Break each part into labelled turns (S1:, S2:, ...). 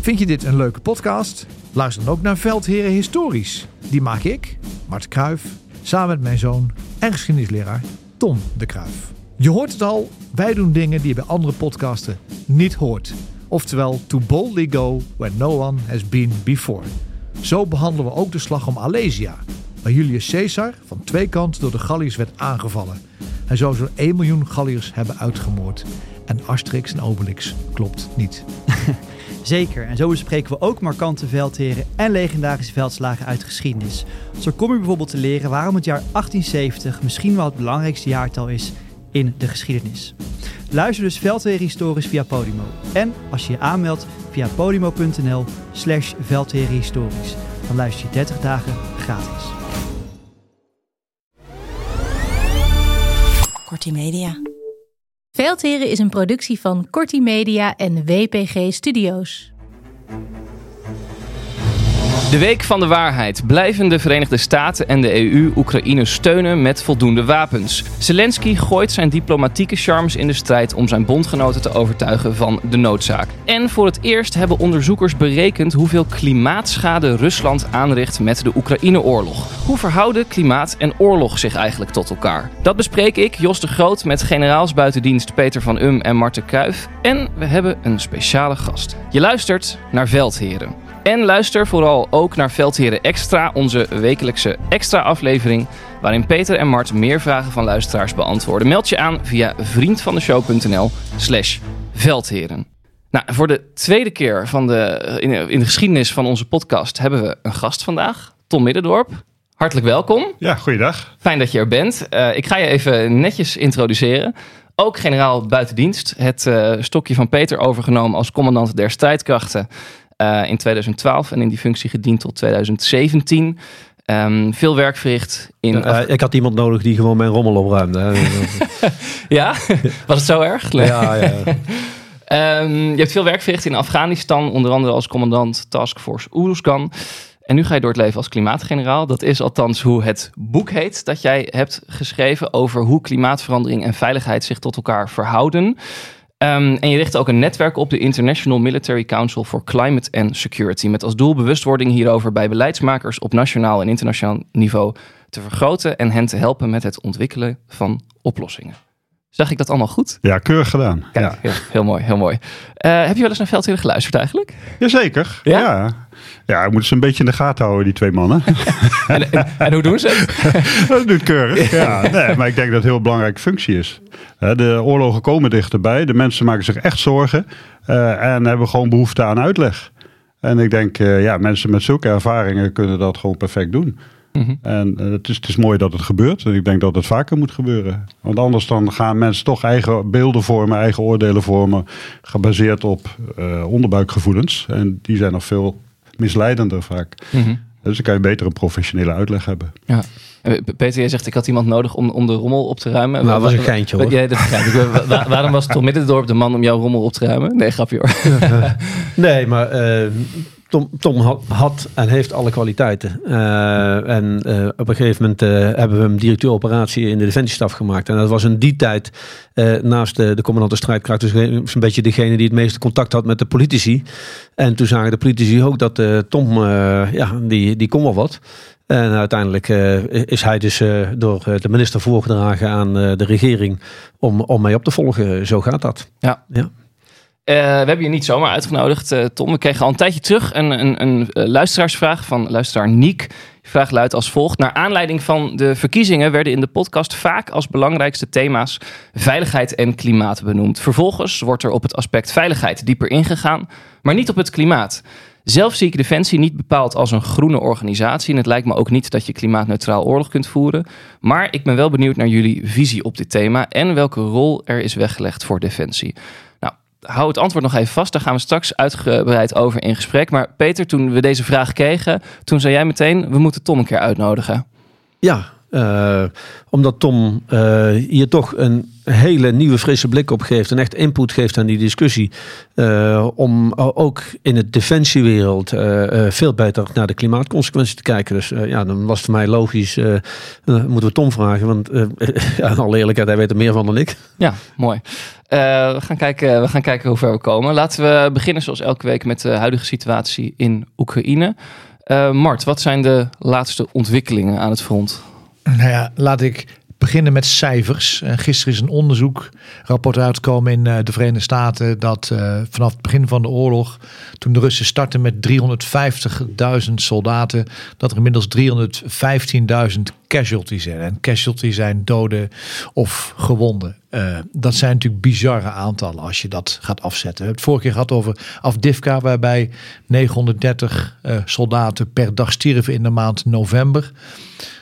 S1: Vind je dit een leuke podcast? Luister dan ook naar Veldheren Historisch. Die maak ik, Mart Kruif, samen met mijn zoon en geschiedenisleraar Tom de Kruif. Je hoort het al, wij doen dingen die je bij andere podcasten niet hoort. Oftewel, to boldly go where no one has been before. Zo behandelen we ook de slag om Alesia, waar Julius Caesar van twee kanten door de Galliërs werd aangevallen. Hij zou zo'n 1 miljoen Galliërs hebben uitgemoord. En Asterix en Obelix klopt niet.
S2: Zeker, en zo bespreken we ook markante veldheren en legendarische veldslagen uit geschiedenis. Zo kom je bijvoorbeeld te leren waarom het jaar 1870 misschien wel het belangrijkste jaartal is in de geschiedenis. Luister dus Veldheren Historisch via Podimo. En als je je aanmeldt via podimo.nl slash Historisch, dan luister je 30 dagen gratis.
S3: Kortie Media.
S4: Veldheren is een productie van Corti Media en WPG Studios.
S5: De Week van de Waarheid. Blijven de Verenigde Staten en de EU Oekraïne steunen met voldoende wapens? Zelensky gooit zijn diplomatieke charmes in de strijd om zijn bondgenoten te overtuigen van de noodzaak. En voor het eerst hebben onderzoekers berekend hoeveel klimaatschade Rusland aanricht met de Oekraïne-oorlog. Hoe verhouden klimaat en oorlog zich eigenlijk tot elkaar? Dat bespreek ik, Jos de Groot, met generaals buitendienst Peter van Um en Marten Kruijf. En we hebben een speciale gast. Je luistert naar Veldheren. En luister vooral ook naar Veldheren Extra, onze wekelijkse extra aflevering. Waarin Peter en Mart meer vragen van luisteraars beantwoorden. Meld je aan via vriendvandeshow.nl/slash veldheren. Nou, voor de tweede keer van de, in, de geschiedenis van onze podcast hebben we een gast vandaag, Tom Middendorp. Hartelijk welkom.
S6: Ja, goeiedag.
S5: Fijn dat je er bent. Uh, ik ga je even netjes introduceren. Ook generaal buitendienst. Het uh, stokje van Peter overgenomen als commandant der strijdkrachten. Uh, in 2012 en in die functie gediend tot 2017. Um, ehm, veel werk verricht in.
S7: Ja, ik had iemand nodig die gewoon mijn rommel opruimde.
S5: ja, was het zo erg?
S7: Ja, ja.
S5: um, je hebt veel werk verricht in Afghanistan, onder andere als commandant Taskforce Uruzgan. En nu ga je door het leven als klimaatgeneraal. Dat is althans hoe het boek heet dat jij hebt geschreven over hoe klimaatverandering en veiligheid zich tot elkaar verhouden. Um, en je richt ook een netwerk op, de International Military Council for Climate and Security, met als doel bewustwording hierover bij beleidsmakers op nationaal en internationaal niveau te vergroten en hen te helpen met het ontwikkelen van oplossingen. Zag ik dat allemaal goed?
S6: Ja, keurig gedaan.
S5: Kijk,
S6: ja.
S5: heel, heel, mooi, heel mooi. Uh, heb je wel eens naar Veldheren geluisterd eigenlijk?
S6: Jazeker, ja. ja. Ja, we moeten ze een beetje in de gaten houden, die twee mannen.
S5: en, en, hoe doen ze
S6: dat doet keurig, ja. Nee, maar ik denk dat het een heel belangrijke functie is. De oorlogen komen dichterbij, de mensen maken zich echt zorgen uh, en hebben gewoon behoefte aan uitleg. En ik denk, uh, ja, mensen met zulke ervaringen kunnen dat gewoon perfect doen. Mhm. En uh, het, is, het is mooi dat het gebeurt. En ik denk dat het vaker moet gebeuren. Want anders dan gaan mensen toch eigen beelden vormen, eigen oordelen vormen, gebaseerd op uh, onderbuikgevoelens. En die zijn nog veel misleidender vaak. Mhm. Dus dan kan je beter een professionele uitleg hebben.
S5: Ja. Eh, Peter, jij zegt ik had iemand nodig om, om de rommel op te ruimen.
S7: Nou, dat was een geintje hoor.
S5: Ja, dat begrijp ik. waarom was Tom Middendorp de man om jouw rommel op te ruimen? Nee, grapje hoor.
S7: nee, maar uh, Tom, Tom had, en heeft alle kwaliteiten. Uh, en uh, op een gegeven moment uh, hebben we hem directeur operatie in de defensiestaf gemaakt. En dat was in die tijd naast de, de commandant de strijdkracht dus een beetje degene die het meeste contact had met de politici. En toen zagen de politici ook dat Tom, ja, die, die kon wel wat. En uiteindelijk is hij dus door de minister voorgedragen aan de regering om, om mij op te volgen. Zo gaat dat.
S5: Ja. ja. Uh, we hebben je niet zomaar uitgenodigd, uh, Tom. We kregen al een tijdje terug een, een, een uh, luisteraarsvraag van luisteraar Niek. Die vraag luidt als volgt. Naar aanleiding van de verkiezingen werden in de podcast vaak als belangrijkste thema's veiligheid en klimaat benoemd. Vervolgens wordt er op het aspect veiligheid dieper ingegaan, maar niet op het klimaat. Zelf zie ik Defensie niet bepaald als een groene organisatie. En het lijkt me ook niet dat je klimaatneutraal oorlog kunt voeren. Maar ik ben wel benieuwd naar jullie visie op dit thema en welke rol er is weggelegd voor Defensie. Hou het antwoord nog even vast. Daar gaan we straks uitgebreid over in gesprek. Maar Peter, toen we deze vraag kregen, toen zei jij meteen: we moeten Tom een keer uitnodigen.
S7: Ja, uh, omdat Tom uh, hier toch een hele nieuwe frisse blik op geeft en echt input geeft aan die discussie. Uh, om ook in het defensiewereld veel beter naar de klimaatconsequenties te kijken. Dus ja, dan was het voor mij logisch. moeten we Tom vragen, want ja, in alle eerlijkheid, hij weet er meer van dan ik.
S5: Ja, mooi. we, gaan kijken, we gaan kijken hoe ver we komen. Laten we beginnen zoals elke week met de huidige situatie in Oekraïne. Mart, wat zijn de laatste ontwikkelingen aan het front?
S1: Nou ja, laat ik beginnen met cijfers. Uh, gisteren is een onderzoekrapport uitgekomen in uh, de Verenigde Staten dat uh, vanaf het begin van de oorlog, toen de Russen startten met 350.000 soldaten, dat er inmiddels 315.000 casualties zijn. En casualties zijn doden of gewonden. dat zijn natuurlijk bizarre aantallen als je dat gaat afzetten. We hebben het vorige keer gehad over Afdivka, waarbij 930 soldaten per dag stierven in de maand november.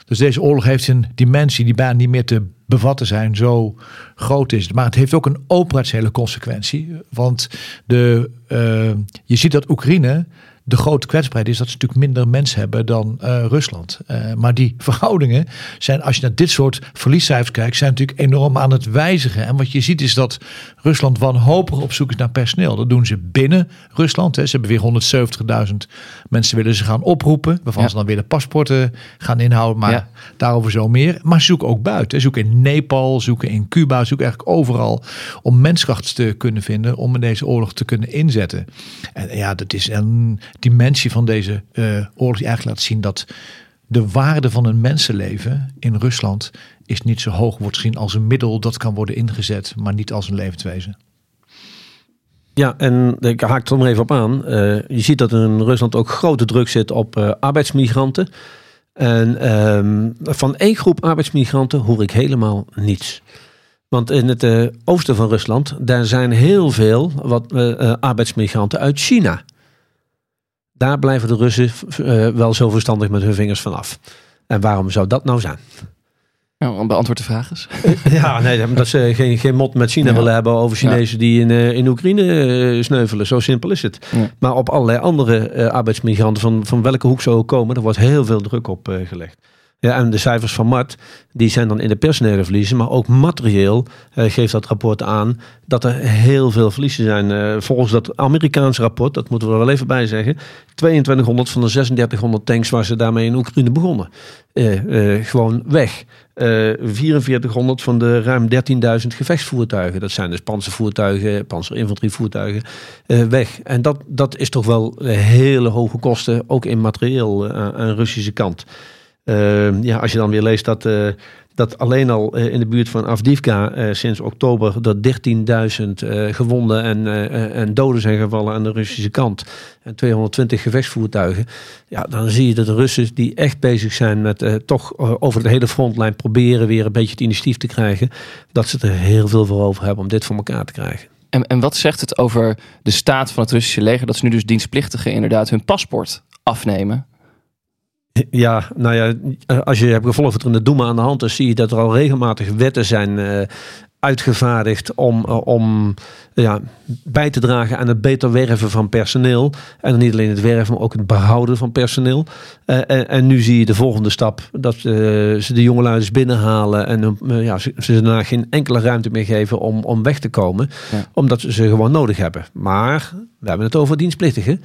S1: Dus deze oorlog heeft een dimensie die bijna niet meer te bevatten zijn, zo groot is. Maar het heeft ook een operationele consequentie. Want de, uh, je ziet dat Oekraïne de grote kwetsbaarheid is dat ze natuurlijk minder mensen hebben dan uh, Rusland. Uh, maar die verhoudingen zijn, als je naar dit soort verliescijfers kijkt, zijn natuurlijk enorm aan het wijzigen. En wat je ziet is dat Rusland wanhopig op zoek is naar personeel. Dat doen ze binnen Rusland. Hè. Ze hebben weer 170.000 mensen willen ze gaan oproepen, waarvan ja. ze dan weer de paspoorten gaan inhouden. Maar ja. daarover zo meer. Maar ze zoeken ook buiten. Ze zoeken in Nepal, zoeken in Cuba, zoeken eigenlijk overal om menskracht te kunnen vinden om in deze oorlog te kunnen inzetten. En ja, dat is een dimensie van deze uh, oorlog die eigenlijk laat zien dat de waarde van een mensenleven in Rusland is niet zo hoog wordt gezien als een middel dat kan worden ingezet, maar niet als een levenswezen.
S7: Ja, en ik haak er nog even op aan. Uh, je ziet dat in Rusland ook grote druk zit op uh, arbeidsmigranten. En um, van één groep arbeidsmigranten hoor ik helemaal niets. Want in het oosten van Rusland, daar zijn heel veel wat, arbeidsmigranten uit China. Daar blijven de Russen uh, wel zo verstandig met hun vingers vanaf. En waarom zou dat nou zijn?
S5: Ja, beantwoord de vraag eens.
S7: ja, nee, dat ze geen, geen mot met China ja. willen hebben over Chinezen die in, uh, in Oekraïne uh, sneuvelen. Zo simpel is het. Ja. Maar op allerlei andere uh, arbeidsmigranten, van, van welke hoek ze ook komen, er wordt heel veel druk op gelegd. Ja, en de cijfers van Mart, die zijn dan in de personele verliezen, maar ook materieel uh, geeft dat rapport aan dat er heel veel verliezen zijn. Uh, volgens dat Amerikaanse rapport, dat moeten we er wel even bij zeggen, 2200 van de 3600 tanks waar ze daarmee in Oekraïne begonnen, uh, gewoon weg. 4400 van de ruim 13.000 gevechtsvoertuigen, dat zijn dus panzervoertuigen, panzerinfanterievoertuigen, weg. En dat, dat is toch wel hele hoge kosten, ook in materieel aan de Russische kant. Uh, ja, als je dan weer leest dat, uh, dat alleen al uh, in de buurt van Avdivka sinds oktober dat 13.000 gewonden en, en doden zijn gevallen aan de Russische kant. En 220 gevechtsvoertuigen. Ja, dan zie je dat de Russen die echt bezig zijn met toch over de hele frontlijn proberen weer een beetje het initiatief te krijgen. Dat ze er heel veel voor over hebben om dit voor elkaar te krijgen.
S5: En, en wat zegt het over de staat van het Russische leger dat ze nu dus dienstplichtigen inderdaad hun paspoort afnemen?
S7: Ja, nou ja, als je hebt gevolgd wat er in de Doema aan de hand is, zie je dat er al regelmatig wetten zijn uh, uitgevaardigd om, uh, om ja, bij te dragen aan het beter werven van personeel. En dan niet alleen het werven, maar ook het behouden van personeel. Uh, en, en, nu zie je de volgende stap, dat ze de jongelui dus binnenhalen en ja, ze, ze daarna geen enkele ruimte meer geven om, om weg te komen. Ja. Omdat ze ze gewoon nodig hebben. Maar we hebben het over dienstplichtigen.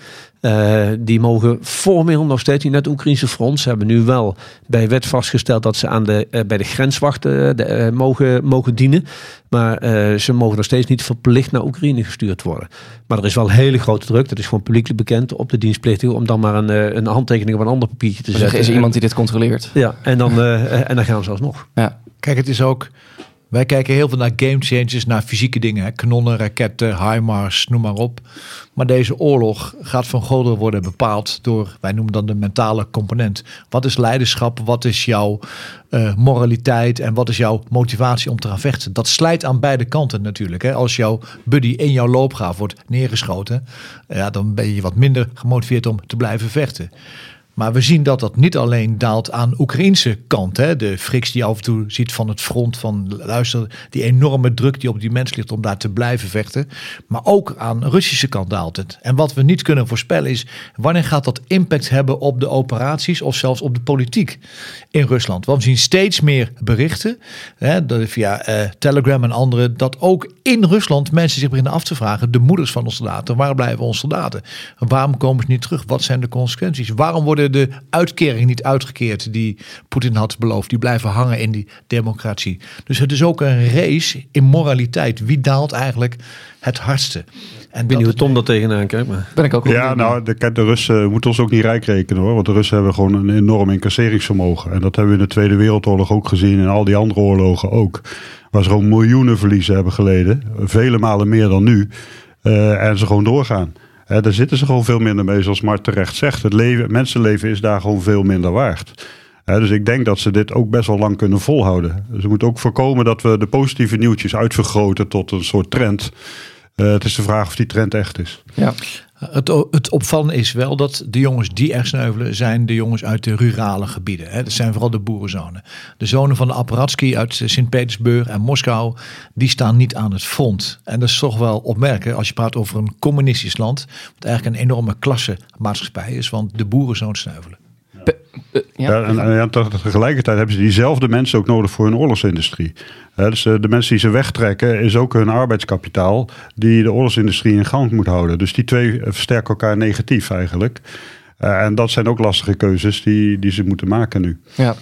S7: Die mogen formeel nog steeds niet naar het Oekraïnse front. Ze hebben nu wel bij wet vastgesteld dat ze aan de, bij de grenswachten mogen, mogen dienen. Maar ze mogen nog steeds niet verplicht naar Oekraïne gestuurd worden. Maar er is wel hele grote druk, dat is gewoon publiekelijk bekend, op de dienstplichtigen. Om dan maar een, een handtekening op een ander papiertje te zetten.
S5: Er is iemand die dit controleert.
S7: Ja, en dan, en dan gaan ze alsnog.
S5: Ja.
S1: Kijk, het is ook wij kijken heel veel naar game changers, naar fysieke dingen. Hè? Kanonnen, raketten, HIMARS, noem maar op. Maar deze oorlog gaat van goden worden bepaald door, wij noemen dan de mentale component. Wat is leiderschap? Wat is jouw uh, moraliteit? En wat is jouw motivatie om te gaan vechten? Dat slijt aan beide kanten natuurlijk. Hè? Als jouw buddy in jouw loopgraaf wordt neergeschoten, ja, dan ben je wat minder gemotiveerd om te blijven vechten. Maar we zien dat dat niet alleen daalt aan Oekraïnse kant. Hè. De friks die je af en toe ziet van het front van luister, die enorme druk die op die mensen ligt om daar te blijven vechten. Maar ook aan Russische kant daalt het. En wat we niet kunnen voorspellen is wanneer gaat dat impact hebben op de operaties of zelfs op de politiek in Rusland. Want we zien steeds meer berichten hè, via eh, Telegram en andere dat ook in Rusland mensen zich beginnen af te vragen, de moeders van onze soldaten, waar blijven onze soldaten? Waarom komen ze niet terug? Wat zijn de consequenties? Waarom worden de uitkeringen niet uitgekeerd die Poetin had beloofd? Die blijven hangen in die democratie. Dus het is ook een race in moraliteit. Wie daalt eigenlijk het hardste? En
S7: Ik weet niet hoe Tom daar tegenaan kijkt, maar...
S5: Ben ik ook wel
S6: Ja, nou, de, de Russen moeten ons ook niet rijk rekenen hoor. Want de Russen hebben gewoon een enorm incasseringsvermogen. En dat hebben we in de Tweede Wereldoorlog ook gezien. En al die andere oorlogen ook. Waar ze gewoon miljoenen verliezen hebben geleden. Vele malen meer dan nu. Eh, en ze gewoon doorgaan. Hè, daar zitten ze gewoon veel minder mee. Zoals Mart terecht zegt. Het leven, mensenleven is daar gewoon veel minder waard. Hè, dus ik denk dat ze dit ook best wel lang kunnen volhouden. Ze moeten ook voorkomen dat we de positieve nieuwtjes uitvergroten tot een soort trend. Eh, het is de vraag of die trend echt is.
S5: Ja.
S1: Het, het opvallende is wel dat de jongens die er sneuvelen zijn de jongens uit de rurale gebieden. Hè. Dat zijn vooral de boerenzonen. De zonen van de Aparatsky uit Sint-Petersburg en Moskou, die staan niet aan het front. En dat is toch wel opmerkelijk als je praat over een communistisch land, wat eigenlijk een enorme klasse maatschappij is, want de boerenzoon sneuvelen.
S5: Ja.
S6: En, tegelijkertijd hebben ze diezelfde mensen ook nodig voor hun oorlogsindustrie. Dus eh, de mensen die ze wegtrekken is ook hun arbeidskapitaal die de oorlogsindustrie in gang moet houden. Dus die twee eh, versterken elkaar negatief eigenlijk. Eh, en dat zijn ook lastige keuzes die, die ze moeten maken nu.
S5: Ja.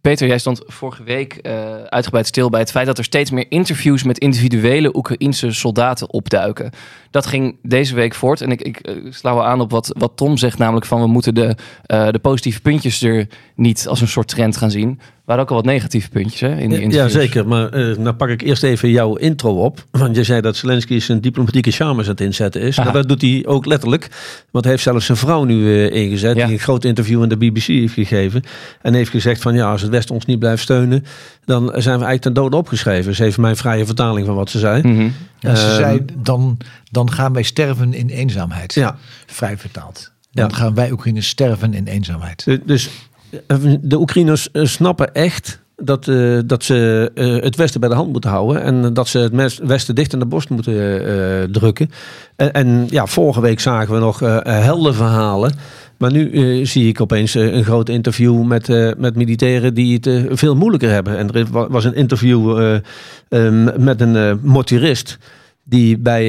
S5: Peter, jij stond vorige week eh, uitgebreid stil bij het feit dat er steeds meer interviews met individuele Oekraïnse soldaten opduiken. Dat ging deze week voort. En ik, ik eh, sla wel aan op wat, wat Tom zegt, namelijk van we moeten de, de positieve puntjes er niet als een soort trend gaan zien. Er waren ook al wat negatieve puntjes hè, in die
S7: Ja, zeker. Maar eh nou pak ik eerst even jouw intro op. Want je zei dat Zelensky zijn diplomatieke charmes aan het inzetten is. Nou, dat doet hij ook letterlijk. Want hij heeft zelfs zijn vrouw nu eh, ingezet.
S5: Ja.
S7: Die een groot interview aan de BBC heeft gegeven. En heeft gezegd van ja, als het Westen ons niet blijft steunen. Dan zijn we eigenlijk ten dode opgeschreven. Ze heeft mijn vrije vertaling van wat ze zei.
S5: Mhm.
S1: En ze
S7: Ehm,
S1: zei, dan, dan gaan wij sterven in eenzaamheid.
S7: Ja.
S1: Vrij vertaald. Dan
S7: Ja.
S1: gaan wij Oekraïners sterven in eenzaamheid.
S7: Dus de Oekraïners eh, snappen echt dat, eh, dat ze eh, het Westen bij de hand moeten houden. En dat ze het Westen dicht aan de borst moeten eh, drukken. En, en ja, vorige week zagen we nog eh heldenverhalen. Maar nu eh, zie ik opeens eh, een groot interview met, eh, met militairen die het eh, veel moeilijker hebben. En er wa- was een interview eh, ehm, met een eh, motorist die, bij,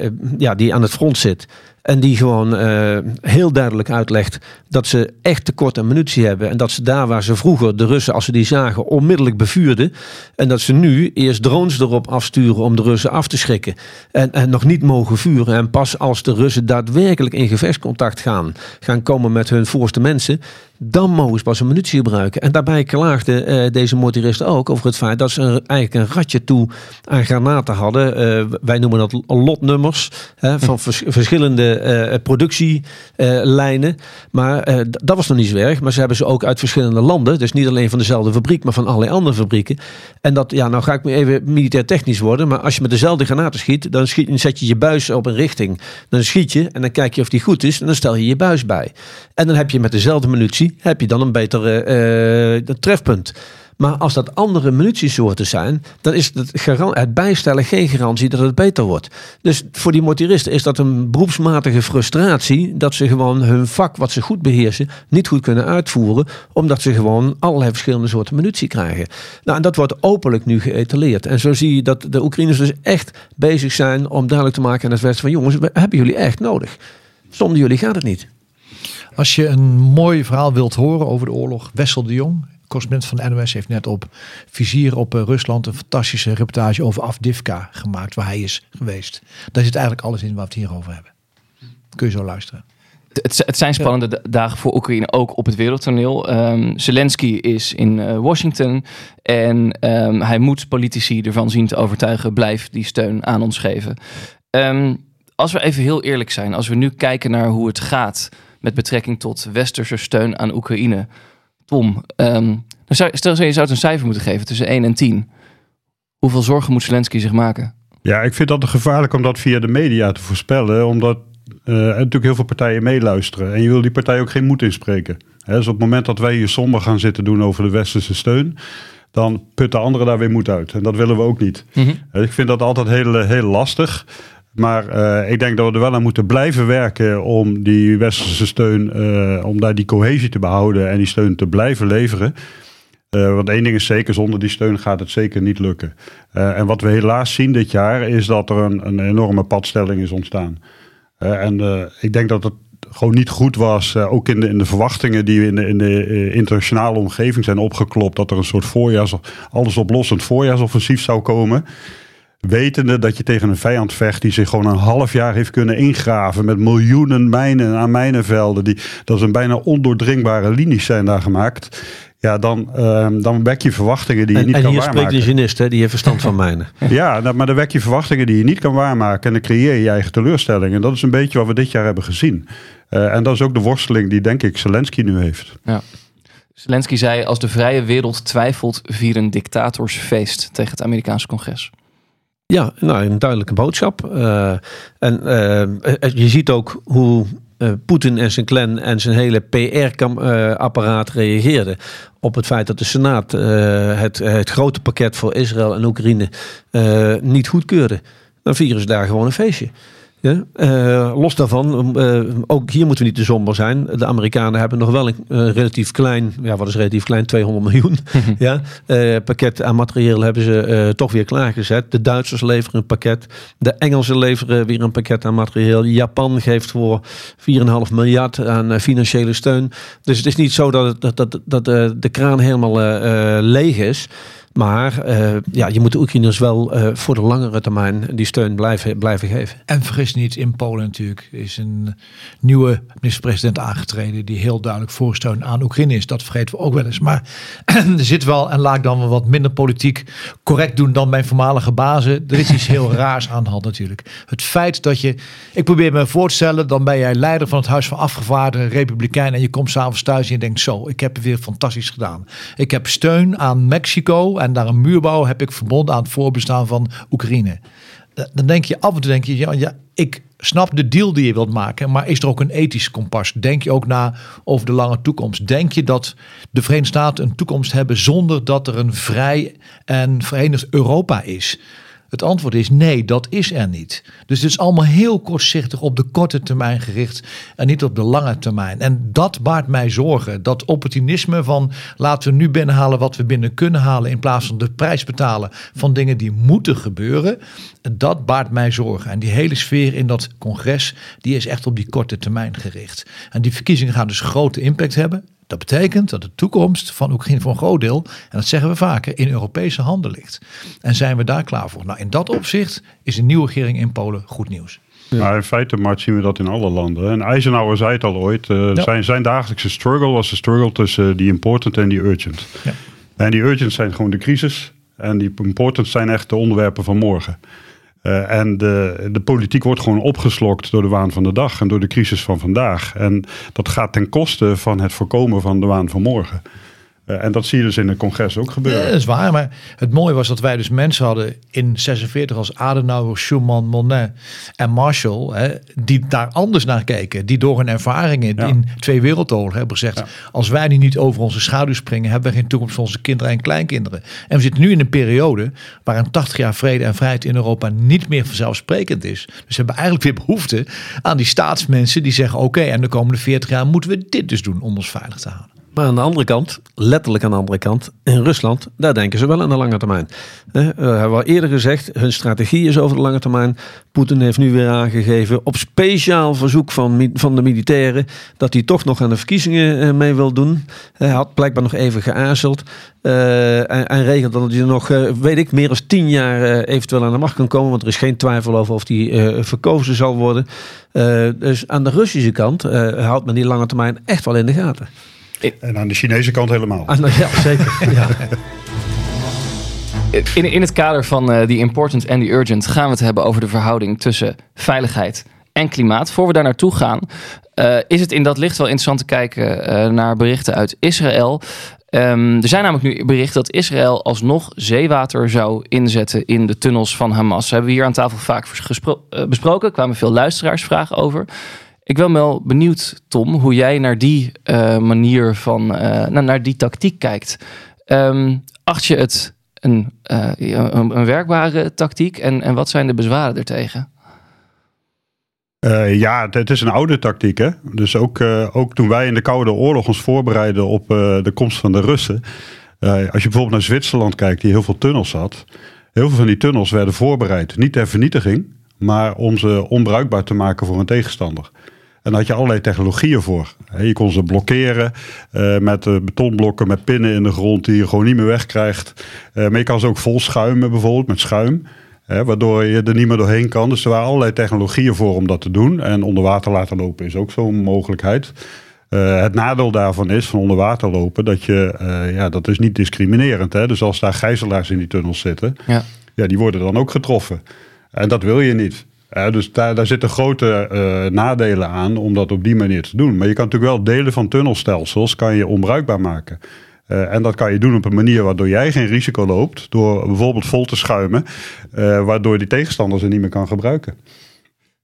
S7: eh, ja, die aan het front zit. En die gewoon eh, heel duidelijk uitlegt dat ze echt tekort aan munitie hebben. En dat ze daar waar ze vroeger de Russen, als ze die zagen, onmiddellijk bevuurden. En dat ze nu eerst drones erop afsturen om de Russen af te schrikken. En, en nog niet mogen vuren. En pas als de Russen daadwerkelijk in gevechtscontact gaan, gaan komen met hun voorste mensen. Dan mogen ze pas hun munitie gebruiken. En daarbij klaagden eh, deze mortiristen ook over het feit dat ze eigenlijk een ratje toe aan granaten hadden. Eh, wij noemen dat lotnummers hè, van vers- verschillende eh, productielijnen. maar dat was nog niet zo erg. Maar ze hebben ze ook uit verschillende landen. Dus niet alleen van dezelfde fabriek, maar van allerlei andere fabrieken. En dat, ja, nou ga ik me even militair technisch worden. Maar als je met dezelfde granaten schiet, dan schiet, dan zet je je buis op een richting. Dan schiet je en dan kijk je of die goed is. En dan stel je je buis bij. En dan heb je met dezelfde munitie, heb je dan een betere eh, trefpunt. Maar als dat andere munitiesoorten zijn, dan is het, het bijstellen geen garantie dat het beter wordt. Dus voor die mortiristen is dat een beroepsmatige frustratie dat ze gewoon hun vak, wat ze goed beheersen, niet goed kunnen uitvoeren, omdat ze gewoon allerlei verschillende soorten munitie krijgen. Nou, en dat wordt openlijk nu geëtaleerd. En zo zie je dat de Oekraïners dus echt bezig zijn om duidelijk te maken aan het Westen van jongens, hebben jullie echt nodig. Zonder jullie gaat het niet.
S1: Als je een mooi verhaal wilt horen over de oorlog, Wessel de Jong, correspondent van de NOS, heeft net op Vizier op eh, Rusland een fantastische reportage over Afdivka gemaakt, waar hij is geweest. Daar zit eigenlijk alles in waar we het hier over hebben. Kun je zo luisteren.
S5: Het, zijn spannende da- dagen voor Oekraïne, ook op het wereldtoneel. Ehm, Zelensky is in eh, Washington en ehm, hij moet politici ervan zien te overtuigen, blijf die steun aan ons geven. Ehm, als we even heel eerlijk zijn, als we nu kijken naar hoe het gaat met betrekking tot westerse steun aan Oekraïne. Tom, zou, stel je zou het een cijfer moeten geven tussen 1 en 10. Hoeveel zorgen moet Zelensky zich maken?
S6: Ja, ik vind dat gevaarlijk om dat via de media te voorspellen. Omdat eh, er natuurlijk heel veel partijen meeluisteren. En je wil die partij ook geen moed inspreken. Hè, dus op het moment dat wij hier somber gaan zitten doen over de westerse steun, dan put de anderen daar weer moed uit. En dat willen we ook niet.
S5: Mhm.
S6: Ik vind dat altijd heel, eh, heel lastig. Maar eh, ik denk dat we er wel aan moeten blijven werken om die westerse steun, eh, om daar die cohesie te behouden en die steun te blijven leveren. Eh, want één ding is zeker, zonder die steun gaat het zeker niet lukken. En wat we helaas zien dit jaar is dat er een, een enorme padstelling is ontstaan. En ik denk dat het gewoon niet goed was, ook in de, in de verwachtingen die in de, in de internationale omgeving zijn opgeklopt, dat er een soort voorjaars, alles oplossend voorjaarsoffensief zou komen. Wetende dat je tegen een vijand vecht die zich gewoon een half jaar heeft kunnen ingraven met miljoenen mijnen aan mijnenvelden. Die, dat zijn bijna ondoordringbare linies zijn daar gemaakt. Ja, dan, ehm, dan wek je verwachtingen die je
S7: En,
S6: niet
S7: en
S6: kan
S7: hier spreekt
S6: waarmaken.
S7: de genist, hè, die heeft verstand van mijnen.
S6: Ja, maar dan wek je verwachtingen die je niet kan waarmaken. En dan creëer je je eigen teleurstelling. En dat is een beetje wat we dit jaar hebben gezien. Eh, en dat is ook de worsteling die, denk ik, Zelensky nu heeft.
S5: Zelensky zei: Als de vrije wereld twijfelt, vier een dictatorsfeest tegen het Amerikaanse congres.
S7: Ja, nou, een duidelijke boodschap. Eh, en eh, eh, je ziet ook hoe Poetin en zijn clan en zijn hele PR-apparaat reageerden op het feit dat de Senaat het, het grote pakket voor Israël en Oekraïne niet goedkeurde. Dan vieren ze daar gewoon een feestje. Ja, eh, los daarvan, eh, ook hier moeten we niet te somber zijn. De Amerikanen hebben nog wel een eh, relatief klein, ja wat is relatief klein, 200 miljoen ja, pakket aan materieel hebben ze toch weer klaargezet. De Duitsers leveren een pakket, de Engelsen leveren weer een pakket aan materieel. Japan geeft voor 4,5 miljard aan financiële steun. Dus het is niet zo dat, het- dat, dat, dat de kraan helemaal leeg is. Maar eh, ja, je moet de Oekraïners wel eh, voor de langere termijn die steun blijven, blijven geven.
S1: En vergis niet, in Polen natuurlijk is een nieuwe minister-president aangetreden die heel duidelijk voorsteun aan Oekraïne is. Dat vergeten we ook wel eens. Maar er zit wel, en laat ik dan wel wat minder politiek correct doen dan mijn voormalige bazen. Er is iets heel raars aan de hand natuurlijk. Het feit dat je, ik probeer me voor te stellen, dan ben jij leider van het Huis van Afgevaardigden, Republikein en je komt s'avonds thuis en je denkt zo, ik heb het weer fantastisch gedaan. Ik heb steun aan Mexico en daar een muurbouw heb ik verbonden aan het voorbestaan van Oekraïne. Eh, Dan denk je af en toe denk je, ja, ja, ik snap de deal die je wilt maken, maar is er ook een ethisch kompas? Denk je ook na over de lange toekomst? Denk je dat de Verenigde Staten een toekomst hebben zonder dat er een vrij en verenigd Europa is? Het antwoord is nee, dat is er niet. Dus het is allemaal heel kortzichtig op de korte termijn gericht en niet op de lange termijn. En dat baart mij zorgen. Dat opportunisme van laten we nu binnenhalen wat we binnen kunnen halen in plaats van de prijs betalen van dingen die moeten gebeuren. Dat baart mij zorgen. En die hele sfeer in dat congres, die is echt op die korte termijn gericht. En die verkiezingen gaan dus grote impact hebben. Dat betekent dat de toekomst van Oekraïne voor een groot deel, en dat zeggen we vaker, in Europese handen ligt. En zijn we daar klaar voor? Nou, in dat opzicht is een nieuwe regering in Polen goed nieuws.
S6: Maar in feite, Mart, zien we dat in alle landen. En Eisenhower zei het al ooit. eh,
S1: Ja.
S6: zijn, zijn dagelijkse struggle was de struggle tussen die important en die urgent.
S1: Ja.
S6: En die urgent zijn gewoon de crisis. En die important zijn echt de onderwerpen van morgen. Eh, en de, de politiek wordt gewoon opgeslokt door de waan van de dag en door de crisis van vandaag. En dat gaat ten koste van het voorkomen van de waan van morgen. Eh, en dat zie je dus in het congres ook
S1: Ja,
S6: gebeuren.
S1: dat is waar. Maar het mooie was dat wij dus mensen hadden in 46 als Adenauer, Schumann, Monet en Marshall. Hè, die daar anders naar keken. Die door hun ervaringen
S6: Ja.
S1: in twee wereldoorlogen hebben gezegd. Als wij nu niet over onze schaduw springen, hebben we geen toekomst voor onze kinderen en kleinkinderen. En we zitten nu in een periode waarin 80 jaar vrede en vrijheid in Europa niet meer vanzelfsprekend is. Dus we hebben eigenlijk weer behoefte aan die staatsmensen die zeggen: oké, en de komende 40 jaar moeten we dit dus doen om ons veilig te houden.
S7: Maar aan de andere kant, letterlijk aan de andere kant, in Rusland, daar denken ze wel aan de lange termijn. Eh, we hebben al eerder gezegd, hun strategie is over de lange termijn. Poetin heeft nu weer aangegeven, op speciaal verzoek van, van de militairen, dat hij toch nog aan de verkiezingen eh, mee wil doen. Hij had blijkbaar nog even geaarzeld. eh, en, regelt dat hij nog, weet ik, meer dan tien jaar eventueel aan de macht kan komen. Want er is geen twijfel over of hij verkozen zal worden. Dus aan de Russische kant houdt men die lange termijn echt wel in de gaten.
S6: En aan de Chinese kant helemaal.
S7: Ah, nou ja, zeker. Ja.
S5: In, in het kader van eh, die important en die urgent gaan we het hebben over de verhouding tussen veiligheid en klimaat. Voor we daar naartoe gaan, eh, is het in dat licht wel interessant te kijken eh, naar berichten uit Israël. Ehm, er zijn namelijk nu berichten dat Israël alsnog zeewater zou inzetten in de tunnels van Hamas. We hebben we hier aan tafel vaak gespro- besproken. Er kwamen veel luisteraarsvragen over. Ik ben wel benieuwd, Tom, hoe jij naar die eh, manier van, eh, naar, naar die tactiek kijkt. Ehm, acht je het een, eh, een, een werkbare tactiek en, en wat zijn de bezwaren ertegen?
S6: Ja, het, is een oude tactiek. Hè? Dus ook, ook toen wij in de Koude Oorlog ons voorbereiden op de komst van de Russen. als je bijvoorbeeld naar Zwitserland kijkt, die heel veel tunnels had. Heel veel van die tunnels werden voorbereid, niet ter vernietiging, maar om ze onbruikbaar te maken voor een tegenstander. En daar had je allerlei technologieën voor. Je kon ze blokkeren met betonblokken met pinnen in de grond die je gewoon niet meer wegkrijgt. maar je kan ze ook vol schuimen, bijvoorbeeld met schuim. Hè, waardoor je er niet meer doorheen kan. Dus er waren allerlei technologieën voor om dat te doen. En onder water laten lopen is ook zo'n mogelijkheid. Uh, het nadeel daarvan is van onder water lopen dat je, uh, ja, dat is niet discriminerend. Hè? Dus als daar gijzelaars in die tunnels zitten, ja. Ja, die worden dan ook getroffen. En dat wil je niet. Uh, dus daar, daar zitten grote nadelen aan om dat op die manier te doen. Maar je kan natuurlijk wel delen van tunnelstelsels kan je onbruikbaar maken. Uh, en dat kan je doen op een manier waardoor jij geen risico loopt. Door bijvoorbeeld vol te schuimen. Uh, waardoor die tegenstander ze niet meer kan gebruiken.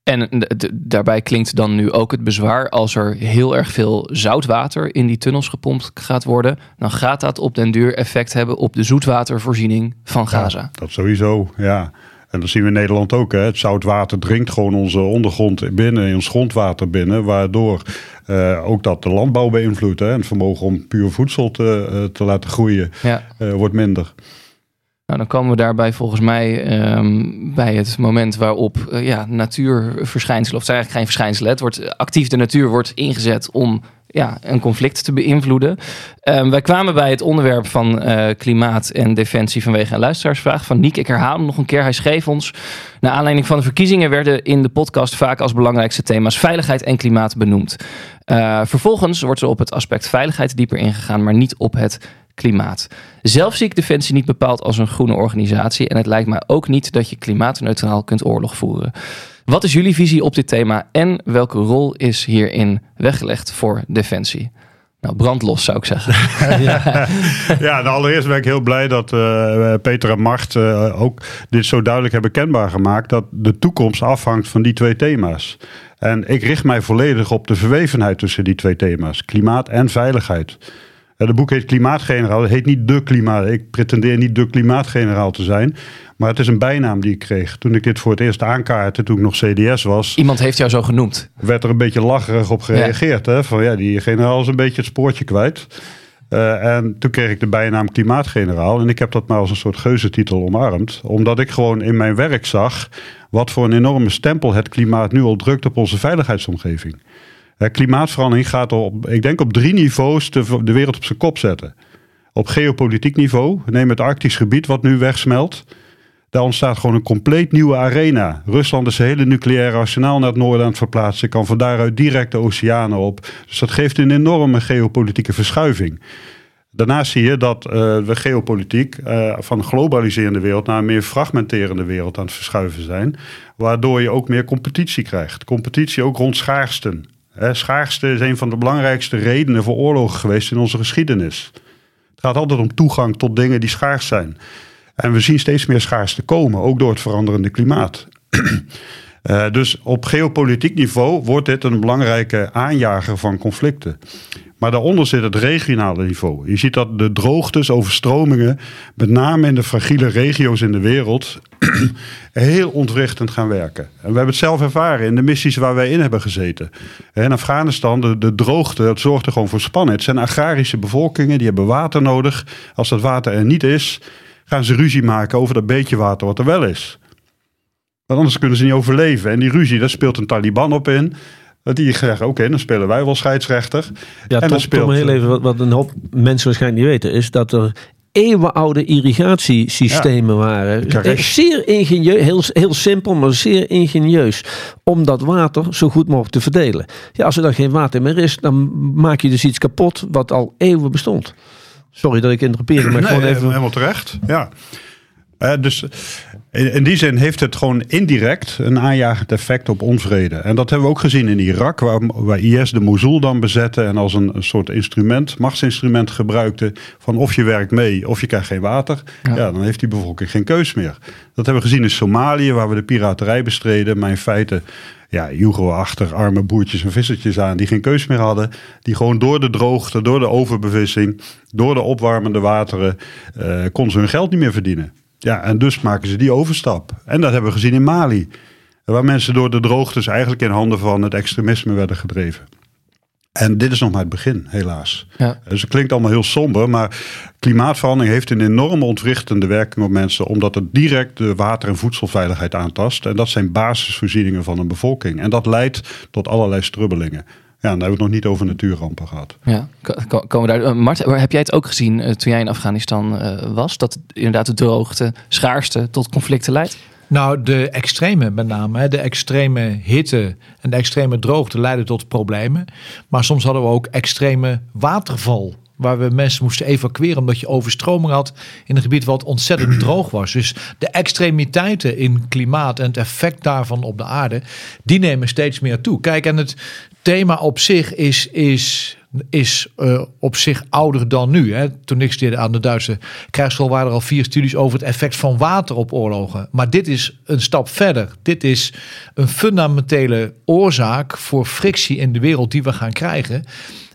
S5: En daarbij klinkt dan nu ook het bezwaar als er heel erg veel zoutwater in die tunnels gepompt gaat worden, dan gaat dat op den duur effect hebben op de zoetwatervoorziening van Gaza.
S6: Ja, dat sowieso, ja. En dat zien we in Nederland ook. Hè. Het zoutwater dringt gewoon onze ondergrond binnen, ons grondwater binnen. Waardoor uh, ook dat de landbouw beïnvloedt. Hè. En het vermogen om puur voedsel te, uh, te laten groeien ja. uh, wordt minder.
S5: Nou, dan komen we daarbij volgens mij um, bij het moment waarop ja, natuurverschijnselen, of het zijn eigenlijk geen verschijnselen, het wordt actief de natuur wordt ingezet om ja, een conflict te beïnvloeden. Um, wij kwamen bij het onderwerp van uh, klimaat en defensie vanwege een luisteraarsvraag van Niek. Ik herhaal hem nog een keer. Hij schreef ons. Naar aanleiding van de verkiezingen werden in de podcast vaak als belangrijkste thema's veiligheid en klimaat benoemd. Uh, vervolgens wordt er op het aspect veiligheid dieper ingegaan, maar niet op het klimaat. Zelf zie ik Defensie niet bepaald als een groene organisatie en het lijkt mij ook niet dat je klimaatneutraal kunt oorlog voeren. Wat is jullie visie op dit thema en welke rol is hierin weggelegd voor Defensie? Nou, brandlos zou ik zeggen.
S6: ja, ja nou, allereerst ben ik heel blij dat uh, Peter en Mart uh, ook dit zo duidelijk hebben kenbaar gemaakt. Dat de toekomst afhangt van die twee thema's. En ik richt mij volledig op de verwevenheid tussen die twee thema's: klimaat en veiligheid. Het boek heet Klimaatgeneraal. Het heet niet de klimaat. Ik pretendeer niet de klimaatgeneraal te zijn. Maar het is een bijnaam die ik kreeg. Toen ik dit voor het eerst aankaartte, toen ik nog CDS was.
S5: Iemand heeft jou zo genoemd.
S6: Werd er een beetje lacherig op gereageerd. Ja. Hè? Van ja, die generaal is een beetje het spoortje kwijt. Uh, en toen kreeg ik de bijnaam Klimaatgeneraal. En ik heb dat maar als een soort geuzetitel omarmd. Omdat ik gewoon in mijn werk zag wat voor een enorme stempel het klimaat nu al drukt op onze veiligheidsomgeving. Uh, klimaatverandering gaat op, ik denk op drie niveaus de, de wereld op zijn kop zetten. Op geopolitiek niveau, neem het Arktisch gebied wat nu wegsmelt. Daar ontstaat gewoon een compleet nieuwe arena. Rusland is zijn hele nucleaire arsenaal naar het noorden aan het verplaatsen. Kan van daaruit direct de oceanen op. Dus dat geeft een enorme geopolitieke verschuiving. Daarnaast zie je dat uh, we geopolitiek uh, van een globaliserende wereld naar een meer fragmenterende wereld aan het verschuiven zijn. Waardoor je ook meer competitie krijgt. Competitie ook rond schaarsten. Schaarste is een van de belangrijkste redenen voor oorlogen geweest in onze geschiedenis. Het gaat altijd om toegang tot dingen die schaars zijn. En we zien steeds meer schaarste komen, ook door het veranderende klimaat. Uh, dus op geopolitiek niveau wordt dit een belangrijke aanjager van conflicten. Maar daaronder zit het regionale niveau. Je ziet dat de droogtes, overstromingen, met name in de fragiele regio's in de wereld, heel ontwrichtend gaan werken. En we hebben het zelf ervaren in de missies waar wij in hebben gezeten. In Afghanistan, de, droogte, dat zorgt er gewoon voor spanning. Het zijn agrarische bevolkingen, die hebben water nodig. Als dat water er niet is, gaan ze ruzie maken over dat beetje water wat er wel is. Want anders kunnen ze niet overleven. En die ruzie, daar speelt een Taliban op in. Dat die zeggen, oké, dan spelen wij wel scheidsrechter.
S7: Ja, en dan speelt... heel even, wat, een hoop mensen waarschijnlijk niet weten... is dat er eeuwenoude irrigatiesystemen ja, waren. Zeer ingenieus, heel, heel simpel, maar zeer ingenieus. Om dat water zo goed mogelijk te verdelen. Ja, als er dan geen water meer is, dan maak je dus iets kapot wat al eeuwen bestond. Sorry dat ik interrupeer, maar
S6: nee,
S7: gewoon even...
S6: helemaal terecht, ja. Uh, dus in, in, die zin heeft het gewoon indirect een aanjagend effect op onvrede. En dat hebben we ook gezien in Irak, waar, waar IS de Mosul dan bezette en als een, een, soort instrument, machtsinstrument gebruikte van of je werkt mee of je krijgt geen water. Ja. ja. dan heeft die bevolking geen keus meer. Dat hebben we gezien in Somalië, waar we de piraterij bestreden, maar in feite ja, we achter arme boertjes en vissertjes aan die geen keus meer hadden. Die gewoon door de droogte, door de overbevissing, door de opwarmende wateren, eh konden ze hun geld niet meer verdienen. Ja, en dus maken ze die overstap. En dat hebben we gezien in Mali. Waar mensen door de droogtes eigenlijk in handen van het extremisme werden gedreven. En dit is nog maar het begin, helaas.
S5: Ja.
S6: Dus het klinkt allemaal heel somber, maar klimaatverandering heeft een enorme ontwrichtende werking op mensen, omdat het direct de water- en voedselveiligheid aantast. En dat zijn basisvoorzieningen van een bevolking. En dat leidt tot allerlei strubbelingen. Ja, dan hebben we het nog niet over natuurrampen gehad.
S5: Ja, ko- ko- komen we daar. Mart, heb jij het ook gezien eh, toen jij in Afghanistan eh, was? Dat inderdaad de droogte, schaarste tot conflicten leidt?
S1: Nou, de extreme met name, hè, de extreme hitte en de extreme droogte leiden tot problemen. Maar soms hadden we ook extreme waterval. Waar we mensen moesten evacueren omdat je overstroming had in een gebied wat ontzettend droog was. Dus de extremiteiten in klimaat en het effect daarvan op de aarde, die nemen steeds meer toe. Kijk, en het thema op zich is, is, is eh, op zich ouder dan nu. Hè. Toen ik studeerde aan de Duitse krijgsschool waren er al vier studies over het effect van water op oorlogen. Maar dit is een stap verder. Dit is een fundamentele oorzaak voor frictie in de wereld die we gaan krijgen.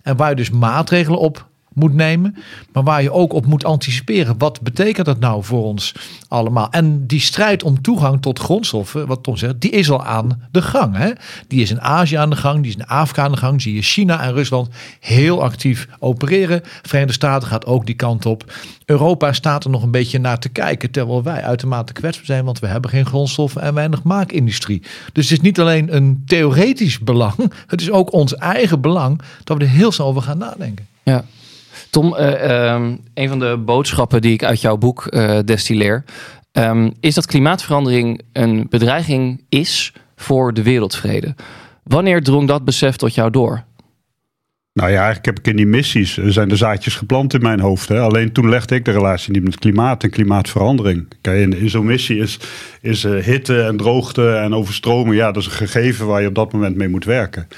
S1: En waar je dus maatregelen op moet nemen, maar waar je ook op moet anticiperen. Wat betekent dat nou voor ons allemaal? En die strijd om toegang tot grondstoffen, wat Tom zegt, die is al aan de gang. Hè? Die is in Azië aan de gang, die is in Afrika aan de gang. Zie je China en Rusland heel actief opereren. Verenigde Staten gaat ook die kant op. Europa staat er nog een beetje naar te kijken, terwijl wij uitermate kwetsbaar zijn, want we hebben geen grondstoffen en weinig maakindustrie. Dus het is niet alleen een theoretisch belang, het is ook ons eigen belang dat we er heel snel over gaan nadenken.
S5: Ja. Tom, eh, ehm, een van de boodschappen die ik uit jouw boek eh, destilleer, ehm, is dat klimaatverandering een bedreiging is voor de wereldvrede. Wanneer drong dat besef tot jou door?
S6: Nou ja, eigenlijk heb ik in die missies zijn de zaadjes geplant in mijn hoofd. Hè. Alleen toen legde ik de relatie niet met klimaat en klimaatverandering. Kijk, in, zo'n missie is, is eh, hitte en droogte en overstroming. Ja, dat is een gegeven waar je op dat moment mee moet werken.